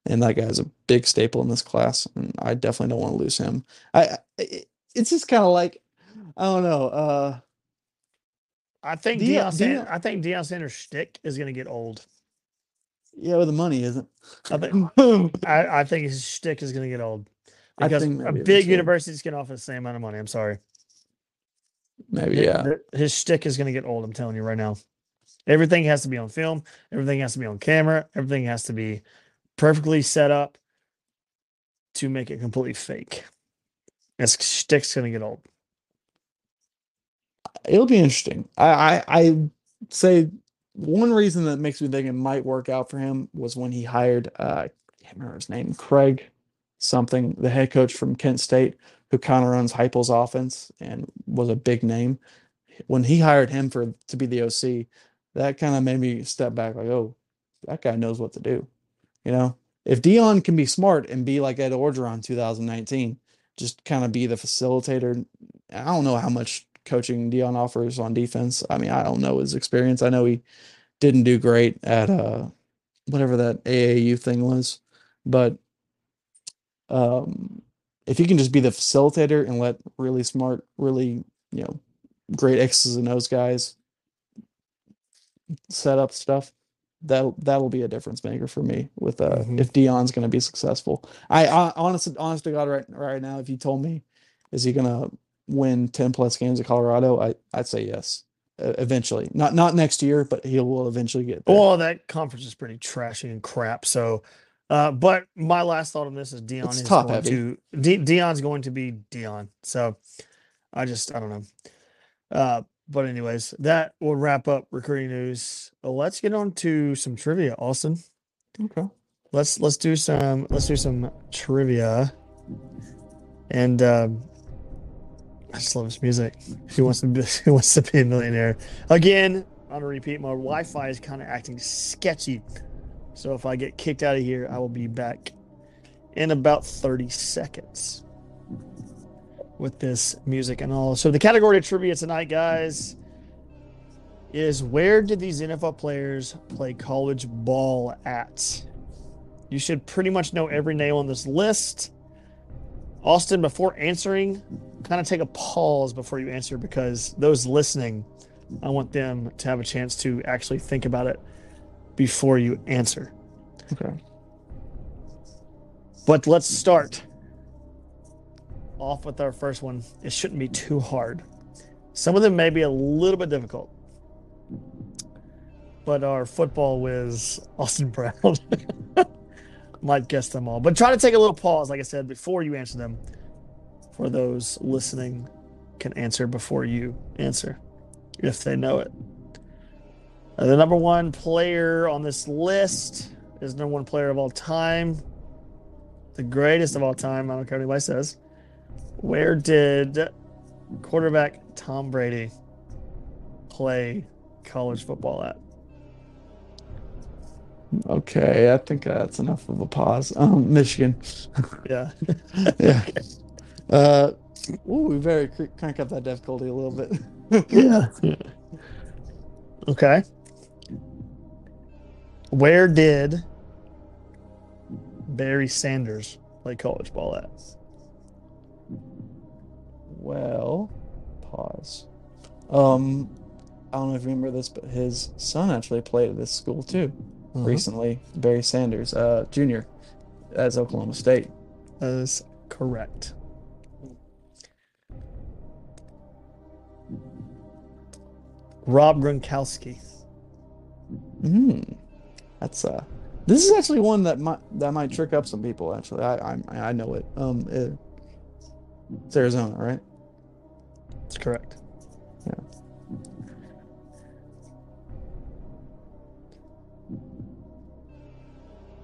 and that guy's a big staple in this class, and I definitely don't want to lose him. I, I it's just kind of like I don't know. Uh, I think Deion- Deion, Sanders, I think Deion Sanders' shtick is going to get old. yeah, well, the money isn't. I think I, I think his shtick is going to get old I because think a big university is going to offer the same amount of money. I'm sorry. Maybe yeah. His shtick is going to get old. I'm telling you right now. Everything has to be on film. Everything has to be on camera. Everything has to be perfectly set up to make it completely fake. His shtick's to get old. it'll be interesting. I, I I say one reason that makes me think it might work out for him was when he hired uh I can't remember his name, Craig something, the head coach from Kent State, who kind of runs Heupel's offense and was a big name. When he hired him for to be the OC, that kind of made me step back, like, oh, that guy knows what to do. You know, if Deion can be smart and be like Ed Orgeron in 2019, just kind of be the facilitator. I don't know how much coaching Deion offers on defense. I mean, I don't know his experience. I know he didn't do great at uh whatever that AAU thing was, but um if he can just be the facilitator and let really smart, really, you know, great X's and O's guys set up stuff, that'll that'll be a difference maker for me with uh Mhm. if Deion's gonna be successful. I, I honestly honest to God right right now, if you told me is he gonna win 10 plus games at Colorado, I I'd say yes. Uh, eventually. Not not next year, but he will eventually get there. Well, that conference is pretty trashy and crap. So, uh, but my last thought on this is Deion It's is top going heavy. to De- Deion's going to be Deion. So, I just I don't know. Uh, but anyways, that will wrap up recruiting news. Uh, let's get on to some trivia, Austin. okay. Let's let's do some let's do some trivia. And um, I just love his music. Who wants to be, who wants to be a millionaire? Again, I on a repeat my Wi-Fi is kind of acting sketchy. So if I get kicked out of here, I will be back in about 30 seconds with this music and all. So the category of trivia tonight, guys, is where did these NFL players play college ball at? You should pretty much know every name on this list. Austin, before answering, kind of take a pause before you answer because those listening, I want them to have a chance to actually think about it before you answer. Okay. But let's start off with our first one. It shouldn't be too hard. Some of them may be a little bit difficult. But our football whiz, Austin Brown, might guess them all. But try to take a little pause, like I said, before you answer them. For those listening, can answer before you answer, if they know it. Uh, the number one player on this list is number one player of all time, the greatest of all time. I don't care what anybody says. Where did quarterback Tom Brady play college football at? Okay, I think that's enough of a pause. Um, Michigan. Yeah. yeah. Uh, ooh, we very cr- crank up that difficulty a little bit. yeah. Okay. Where did Barry Sanders play college ball at? Well, pause. Um, I don't know if you remember this, but his son actually played at this school too recently. Barry Sanders, uh, Jr. as Oklahoma State. That is correct. Rob Gronkowski. Hmm. That's uh. This is actually one that might that might trick up some people. Actually, I I, I know it. Um, it, it's Arizona, right? That's correct. Yeah.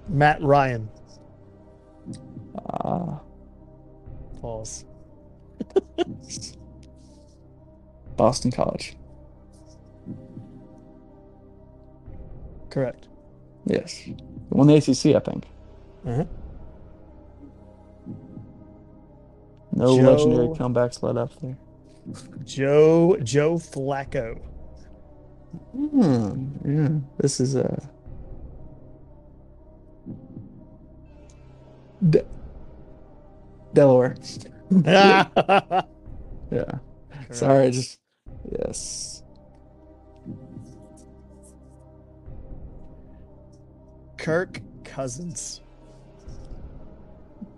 Matt Ryan. Ah, Pause. Boston College. Correct. Yes, won the ACC, I think. Uh-huh. No Joe- legendary comebacks led up there. Joe Joe Flacco. Hmm. Yeah. This is uh De- Delaware. Correct. Yeah. Sorry, I just yes. Kirk Cousins.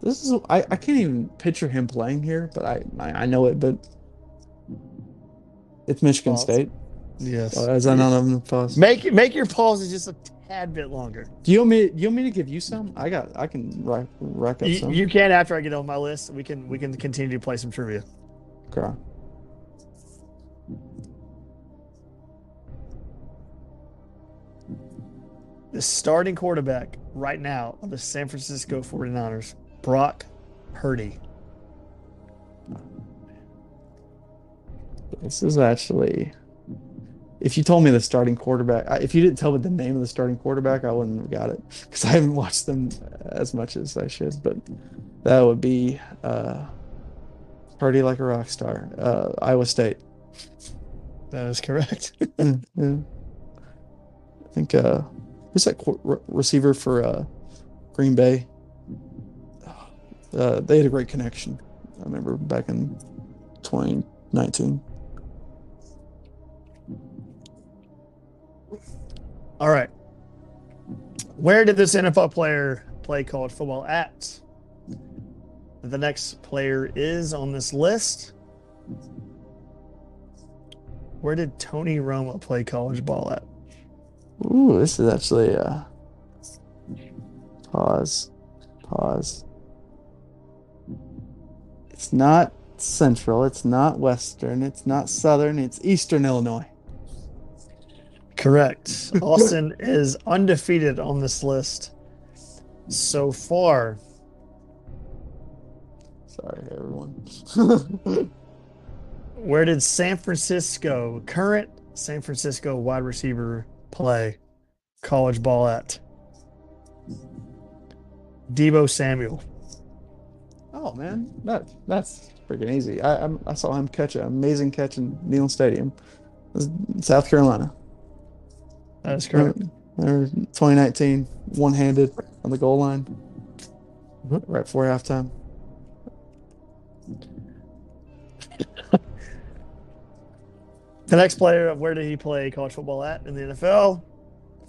This is I, I can't even picture him playing here, but I I, I know it, but it's Michigan Pause. State. Yes. Oh, is that not on the pause? Make make your pauses just a tad bit longer. Do you want me? Do you want me to give you some? I got. I can rack, rack up You, some. you can after I get on my list. We can we can continue to play some trivia. Okay. The starting quarterback right now of the San Francisco 49ers, Brock Purdy. This is actually. If you told me the starting quarterback, if you didn't tell me the name of the starting quarterback, I wouldn't have got it because I haven't watched them as much as I should. But that would be uh, Party Like a Rock Star, uh, Iowa State. That is correct. yeah, yeah. I think uh, who's that qu- re- receiver for uh, Green Bay? Uh, they had a great connection. I remember back in 2019. All right. Where did this NFL player play college football at? The next player is on this list. Where did Tony Romo play college ball at? Ooh, this is actually uh pause. Pause. It's not central, it's not western, it's not southern, it's eastern Illinois. Correct. Austin is undefeated on this list so far. Sorry everyone. Where did San Francisco, current San Francisco wide receiver, play college ball at? Deebo Samuel. Oh man, that that's freaking easy. I I'm, I saw him catch an amazing catch in Neyland Stadium, It was in South Carolina. That is correct. There, 2019, one-handed on the goal line, Mhm. right before halftime. The next player, of where did he play college football at in the NFL?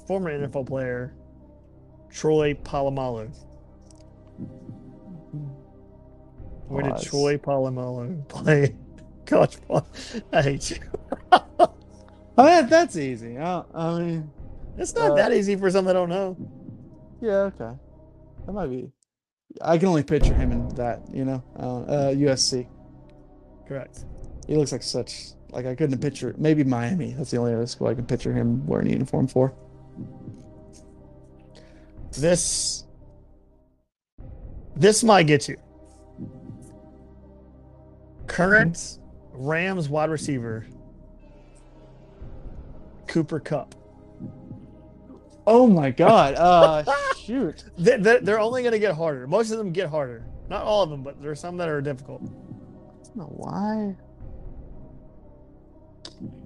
Former NFL player, Troy Polamalu. Where did Troy Polamalu play college ball? I hate you. Oh, that, that's easy. I, I mean, It's not Uh, that easy for some that don't know. yeah, okay, that might be. I can only picture him in that, you know, uh, uh, USC. Correct. He looks like such like I couldn't picture. Maybe Miami. That's the only other school I can picture him wearing a uniform for. This this might get you. Current Rams wide receiver Cooper Kupp. Oh my God! Uh, shoot. They- they- They're only going to get harder. Most of them get harder. Not all of them, but there's some that are difficult. I don't know why.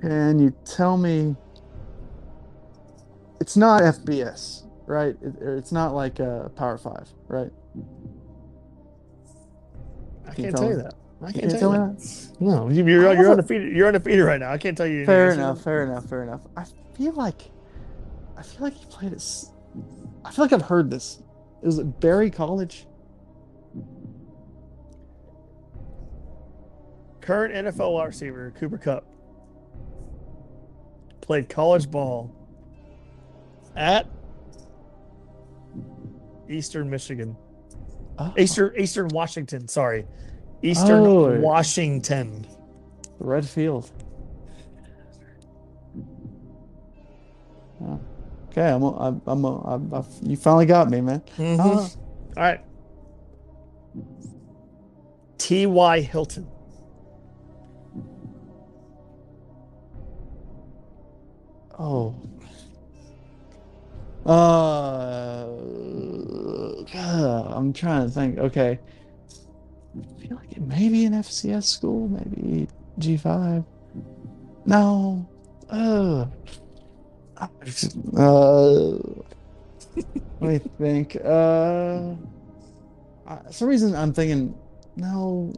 Can you tell me? It's not FBS, right? It, it's not like a Power Five, right? I Can can't tell tell you me? that. I Can can't tell tell you me that. that? No, you- you're, I you're have a- undefeated. You're undefeated right now. I can't tell you. any Fair answer. enough. Fair enough. Fair enough. I feel like, I feel like he played at. s- I feel like I've heard this. It was at Barry College. Current NFL wide receiver Cooper Kupp played college ball at Eastern Michigan. Oh, Eastern Eastern Washington, sorry. Eastern Oh. Washington. Red Field. Oh. Okay, I'm, a, I'm, I'm, a, I'm a, you finally got me, man. Mhm. Uh, All right. T.Y. Hilton. oh. Uh, I'm trying to think. Okay. Feel like it may be an FCS school, maybe G5. No. Uh, uh, let me think. Uh, I, some reason I'm thinking, no.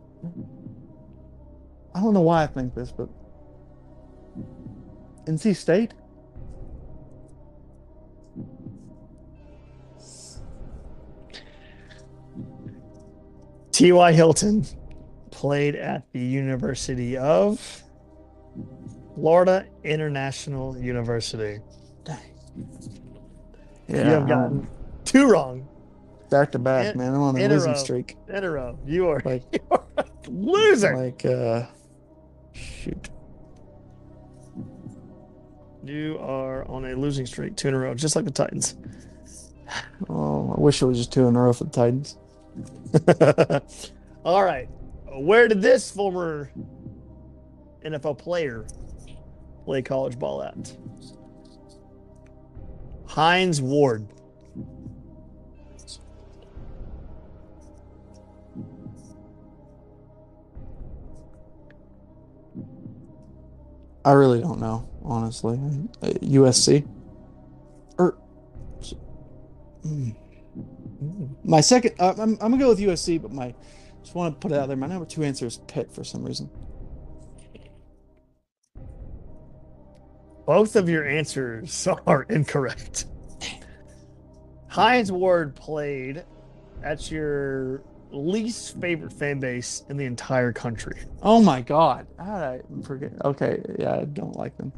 I don't know why I think this, but NC State. T.Y. Hilton played at the University of Florida International University. Dang. you have gotten two wrong back to back, in- man. I'm on a in a losing row. streak. in a row. You are, Like, you are a loser. like, uh, shoot. You are on a losing streak, two in a row, just like the Titans. Oh, I wish it was just two in a row for the Titans. All right. Where did this former NFL player play college ball at? Hines Ward. I really don't know, honestly. Uh, USC. Or, Hmm. My second. Uh, I'm, I'm gonna go with USC, but my just want to put it out there. My number two answer is Pitt for some reason. Both of your answers are incorrect. Hines Ward played at your least favorite fan base in the entire country, Oh my God! How did I forget? Okay, yeah, I don't like them.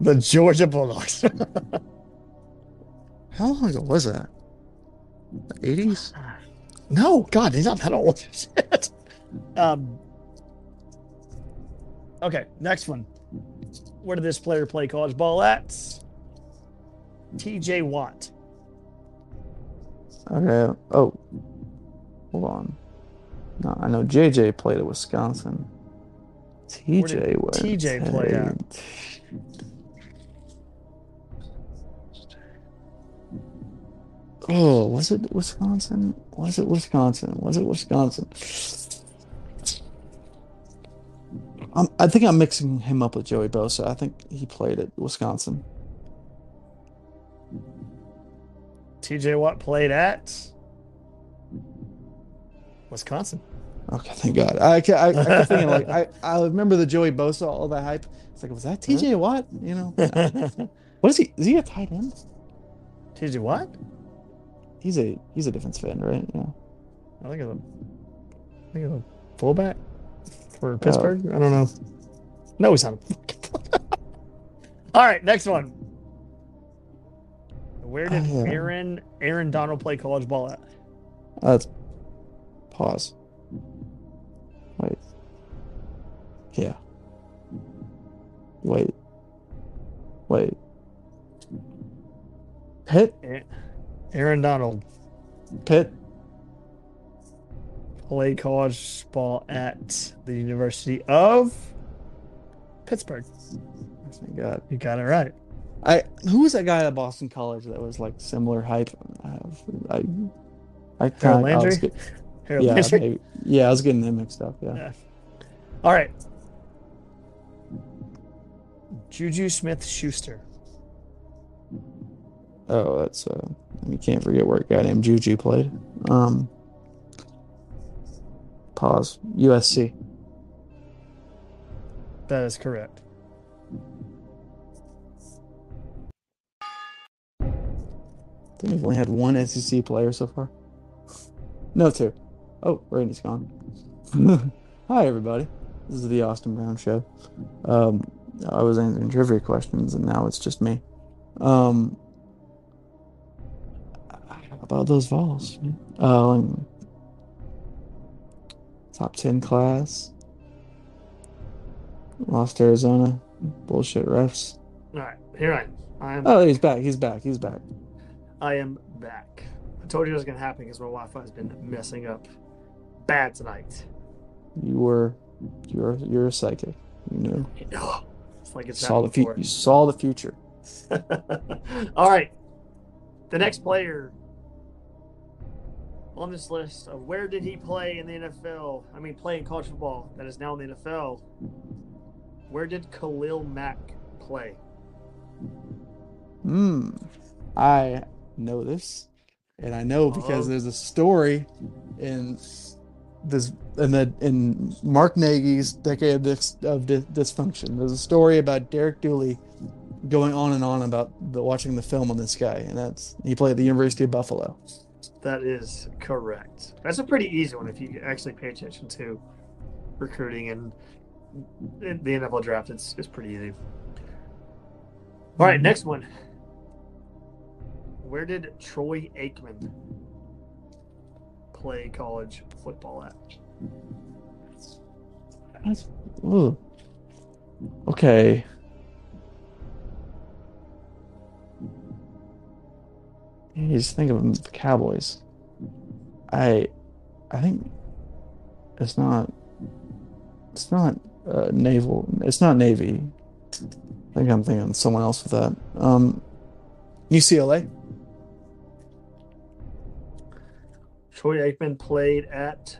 the Georgia Bulldogs. How long ago was that? The 80s? no, God, he's not that old. Shit. Um. Okay, next one. Where did this player play college ball at? T.J. Watt. Okay. Oh, hold on. No, I know JJ played at Wisconsin. TJ went. TJ play at? Oh, was it Wisconsin? Was it Wisconsin? Was it Wisconsin? I'm, I think I'm mixing him up with Joey Bosa. I think he played at Wisconsin. TJ Watt played at Wisconsin. Okay, thank God. I, I, I thinking like I, I remember the Joey Bosa, all that hype. It's like, was that TJ uh-huh. Watt? You know, what is he? Is he a tight end? TJ Watt? He's a he's a defensive end, right? Yeah. I think it's a, I think it's a fullback for oh. Pittsburgh. I don't know. No, he's not. a All right, next one. Where did Oh, yeah. Aaron Aaron Donald play college ball at? Let's pause. Wait. Yeah. Wait. Wait. Pitt? Eh. Aaron Donald Pitt? played college ball at the University of Pittsburgh. Thank God. You got it right. I who was that guy at Boston College that was like similar hype? I I, I Harold kinda- I was Landry? get- Harold yeah, Landry? maybe- yeah, I was getting them mixed up. Yeah. Yeah. All right. Juju Smith Schuster. Oh, that's uh, you can't forget where a guy named Juju played. Um, pause. USC. That is correct. I think we've only had one SEC player so far. No, two. Oh, Randy's gone. Hi, everybody. This is the Austin Brown Show. Um, I was answering trivia questions, and now it's just me. Um, about those Vols? Um, top ten class. Lost Arizona. Bullshit refs. All right, here I am. I am. Oh, he's back. He's back. He's back. I am back. I told you it was gonna happen because my Wi-Fi has been messing up bad tonight. You were, you're, you're a psychic. You knew. It's like it's saw the future. You saw the future. All right, the next player on this list of where did he play in the NFL? I mean, play in college football that is now in the NFL. Where did Khalil Mack play? Hmm. I know this, and I know because Oh. there's a story in this in the in Mark Nagi's decade of, dis, of dis, dysfunction. There's a story about Derek Dooley going on and on about the, watching the film on this guy, and that's he played at the University of Buffalo. That is correct. That's a pretty easy one if you actually pay attention to recruiting and the NFL draft. It's it's pretty easy. All right, mhm. next one. Where did Troy Aikman play college football at? That's, ooh. Okay. You just think of the Cowboys. I, I think it's not. It's not uh, naval. It's not Navy. I think I'm thinking of someone else with that. Um, UCLA. Troy Aikman played at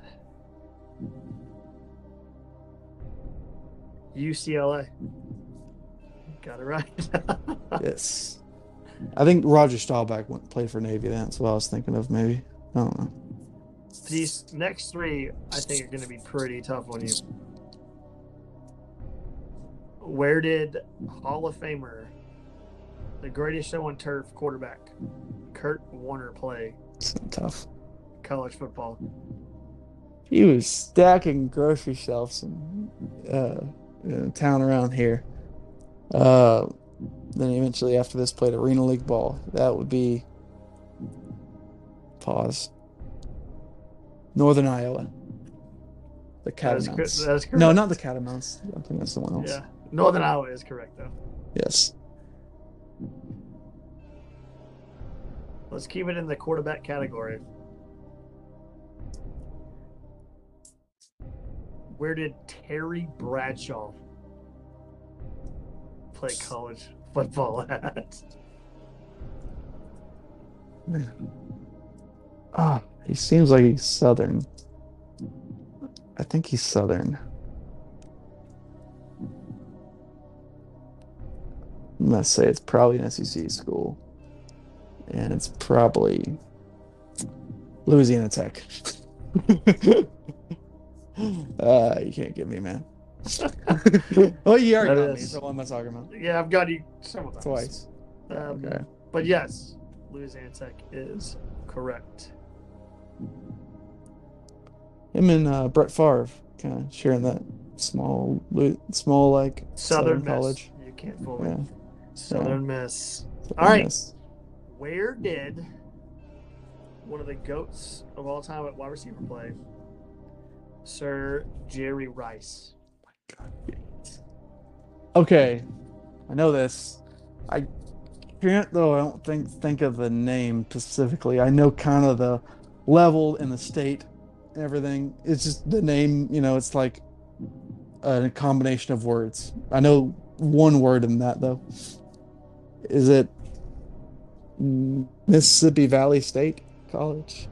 UCLA. Got it right. Yes. I think Roger Staubach went played for Navy. That's what I was thinking of. Maybe I don't know. These next three, I think, are going to be pretty tough on you. Where did Hall of Famer, the greatest show on turf quarterback, Kurt Warner play It's tough. college football? He was stacking grocery shelves in, uh, in town around here. Uh, then eventually, after this, played Arena League ball. That would be pause. Northern Iowa. The That is, Catamounts. that is. No, not the Catamounts. I think that's someone else. Yeah, Northern Iowa is correct though. Yes. Let's keep it in the quarterback category. Where did Terry Bradshaw play college football at? Ah, he seems like he's Southern. I think he's Southern. Gonna say it's probably an SEC school, and it's probably Louisiana Tech. uh, you can't get me, man. well, you already That got me. So what am I talking about? Yeah, I've got you several times. Twice. Um, Okay. But yes, Louisiana Tech is correct. Him and uh, Brett Favre kind of sharing that small, small like Southern, Miss. college. You can't fool me. Yeah. Southern Miss. Southern All right. Miss. Where did one of the goats of all time at wide receiver play? Sir Jerry Rice. Okay, I know this. I can't though. I don't think think of the name specifically. I know kind of the level and the state, and everything. It's just the name. You know, it's like a combination of words. I know one word in that though. Is it Mississippi Valley State College?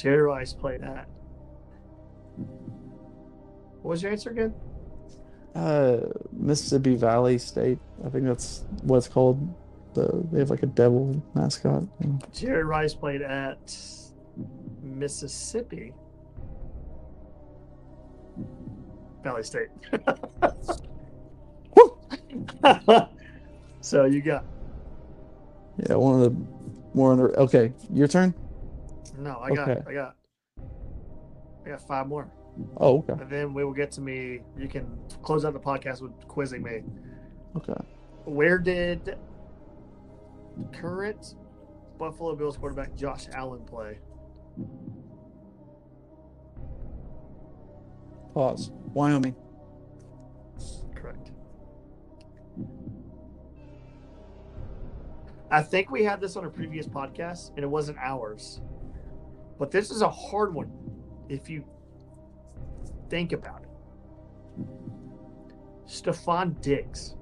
Jerry Rice played at. What was your answer again? Uh, Mississippi Valley State. I think that's what it's called. The they have like a devil mascot. Jerry Rice played at Mississippi Valley State. so you got Yeah, one of the more under. Okay, your turn. No. I got Okay. I got I got five more, Oh, okay, and then we will get to me. You can close out the podcast with quizzing me. okay. Where did current Buffalo Bills quarterback Josh Allen play? Pause. Wyoming. Correct. I think we had this on a previous podcast, and it wasn't ours. But this is a hard one if you think about it. Stefon Diggs.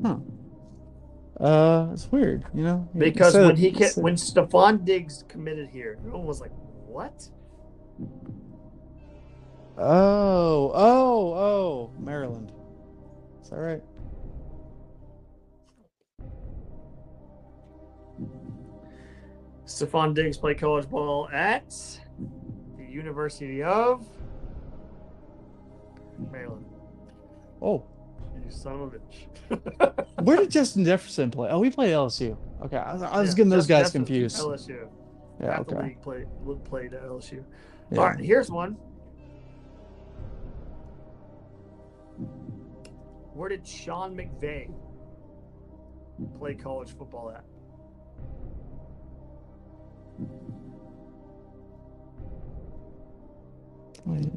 Huh. Uh, it's weird, you know. Because said- when he ca- said- when Stefon Diggs committed here, everyone was like, "What?" Oh, oh, oh. Stefon right? Diggs played college ball at the University of Maryland. Oh, You son of a bitch. where did Justin Jefferson play? Oh, he played LSU. Okay, I was, I was Yeah, getting those guys Jefferson, confused. LSU. Yeah, Half the okay. league played played at LSU. Yeah. All right, here's one. Where did Sean McVay play college football at? Wait.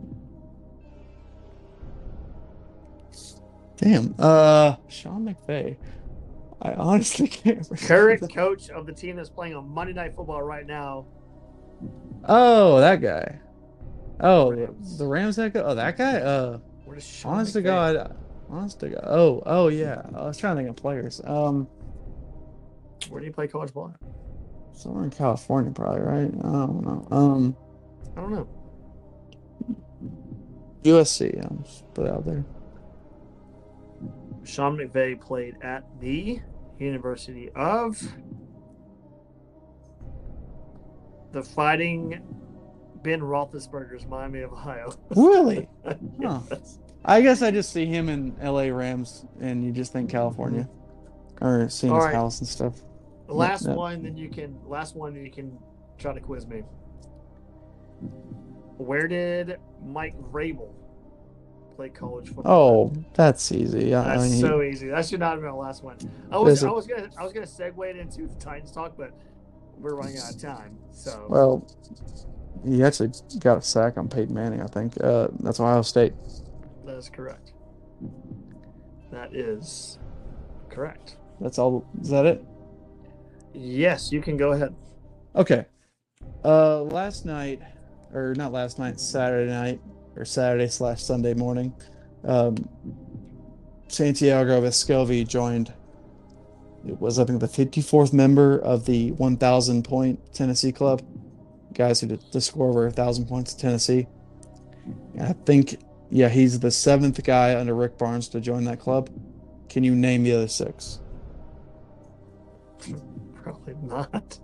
Damn. Uh, Sean McVay. I honestly can't. remember. Current coach of the team that's playing on Monday Night Football right now. Oh, that guy. Oh, the- Rams. the Rams that guy. Oh, that guy. Uh, Where does Sean honest to God. To God. Oh, oh yeah. I was trying to think of players. Um, Where do you play college ball? Somewhere in California, probably right. I don't know. Um, I don't know. USC. I'm just put out there. Sean McVay played at the University of the Fighting Ben Roethlisberger's Miami of Ohio. Really? Huh. I guess I just see him in L.A. Rams, and you just think California, or seeing All his right. house and stuff. The last Yeah. one, then you can last one you can try to quiz me. Where did Mike Vrabel play college football? Oh, that's easy. I, That's mean, he- so easy. That should not have been the last one. I was I was gonna I was gonna segue it into the Titans talk, but we're running out of time. So well, He actually got a sack on Peyton Manning, I think. Uh, that's Ohio State. That is correct. That is correct. That's all. Is that it? Yes, you can go ahead. Okay. Uh, last night, or not last night, Saturday night, or Saturday slash Sunday morning, um, Santiago Vescovi joined. It was, I think, the 54th member of the 1,000 point Tennessee club. Guys who did to score over 1,000 points in Tennessee. And I think, yeah, he's the seventh guy under Rick Barnes to join that club. Can you name the other six? Probably not.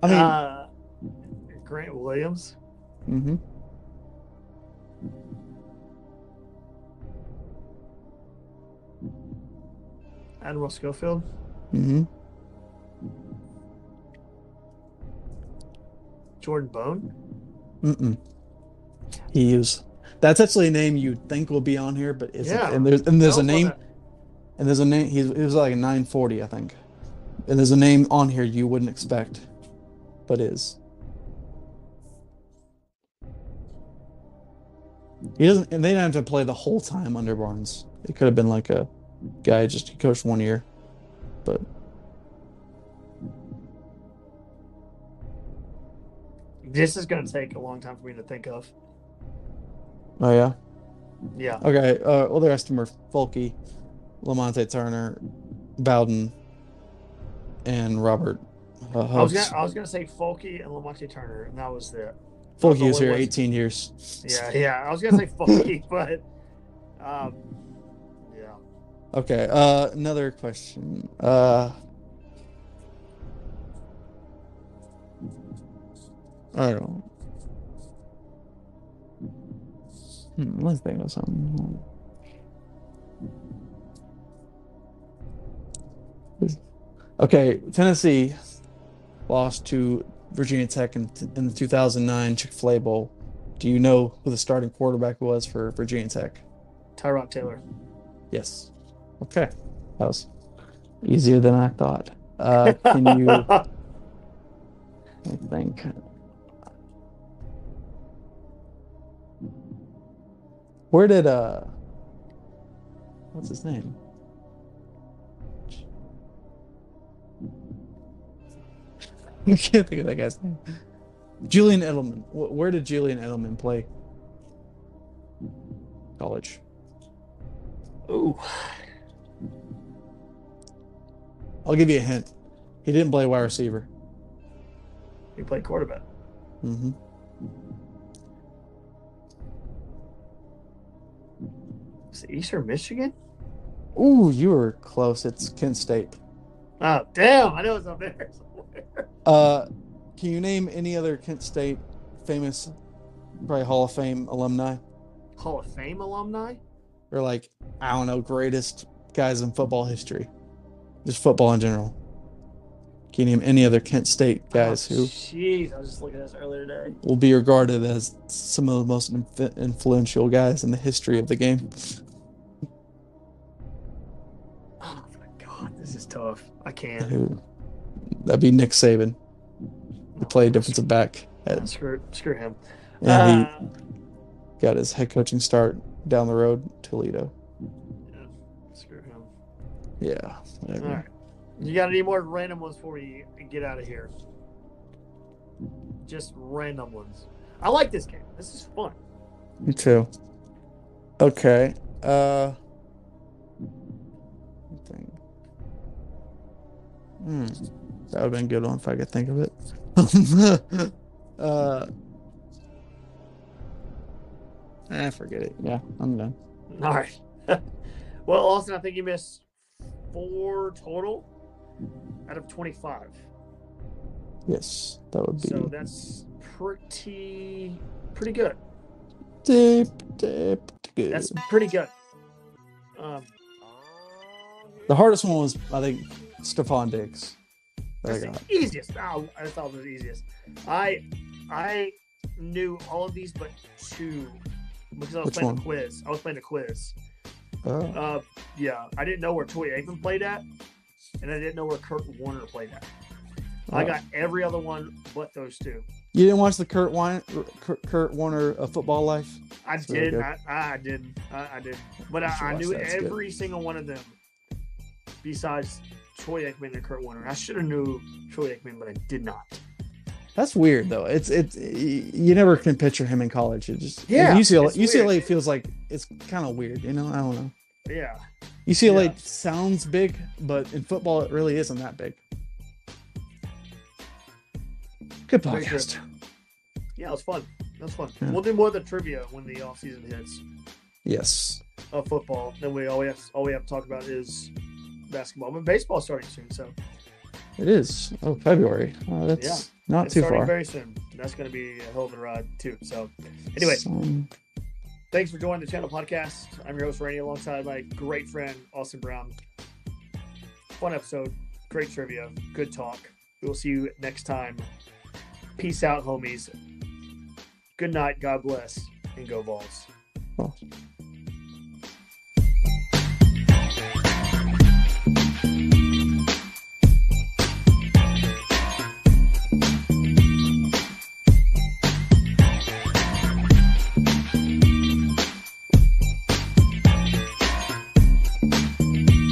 I mean, uh, Grant Williams. hmm Admiral Schofield. hmm Jordan Bone. Mm-mm. He is. That's actually a name you'd think will be on here, but isn't. Yeah. And there's and there's a name and there's a name. He, was like a 940, I think. And there's a name on here you wouldn't expect, but is. He doesn't, and they didn't have to play the whole time under Barnes. It could have been like a guy just he coached one year, but. This is going to take a long time for me to think of. Oh yeah. Yeah. Okay. Uh, well, the rest of them are Folky, Lamonte Turner, Bowden, and Robert. Uh, I was gonna, I was gonna say Folky and Lamonte Turner, and that was it. Folky the was here only 18 years. Yeah, yeah. I was gonna say Folky, but um, yeah. Okay. Uh, another question. Uh, I don't. Know. Let's think of something. Okay, Tennessee lost to Virginia Tech in, in the 2009 Chick Fil A Bowl. Do you know who the starting quarterback was for Virginia Tech? Tyrod Taylor. Yes. Okay. That was easier than I thought. Uh, can you, I think. Where did, uh, what's his name? I can't think of that guy's name. Julian Edelman. Where did Julian Edelman play? College. Oh. I'll give you a hint. He didn't play wide receiver. He played quarterback. Mm-hmm. Eastern Michigan? Ooh, you were close. It's Kent State. Oh, damn! I know it's up there somewhere. Uh, can you name any other Kent State famous, probably Hall of Fame alumni, Hall of Fame alumni. or like I don't know, greatest guys in football history, just football in general? Can you name any other Kent State guys oh, who Jeez, I was just looking at this earlier today. will be regarded as some of the most inf- influential guys in the history of the game? Tough. I can't. That'd be Nick Saban. He played defensive back. At, Screw, screw him. and he Uh, got his head coaching start down the road, Toledo. yeah, screw him. Yeah. whatever. All right. You got any more random ones before we get out of here? Just random ones. I like this game. This is fun. Me too. Okay. Uh. Hmm. That would have been a good one if I could think of it. uh. Ah, forget it. Yeah, I'm done. All right. well, Austin, I think you missed four total out of 25. Yes, that would be So that's pretty pretty good. dip, dip, good. That's pretty good. Um, The hardest one was, I think, Stefon Diggs. I that's the easiest. Oh, I thought it was the easiest. I I knew all of these but two because I was Which playing one? a quiz. I was playing a quiz. Oh. Uh, yeah, I didn't know where Troy Aikman played at, and I didn't know where Kurt Warner played at. I Uh, got every other one but those two. You didn't watch the Kurt Kurt, Kurt Warner uh, Football Life? I That's did. I, I did. I, I did. But I, I knew it's good. every single one of them besides Troy Aikman and Kurt Warner. I should have knew Troy Aikman, but I did not. That's weird though. It's it's you never can picture him in college. It just Yeah, UCLA UCLA weird. feels like it's kind of weird. You know, I don't know. Yeah. UCLA Yeah. sounds big, but in football it really isn't that big. Good podcast. Yeah, it was fun. That was fun. Yeah. We'll do more of the trivia when the off season hits Yes. of football. Then we all we have all we have to talk about is basketball. But baseball's starting soon, so It is. Oh, February. Oh, that's Yeah. not it's too starting far. very soon. That's going to be a hell of a ride too. So, anyway, So, thanks for joining the channel podcast. I'm your host Randy, alongside my great friend Austin Brown. Fun episode, great trivia, good talk. We will see you next time. Peace out, homies. Good night, God bless, and go Vols.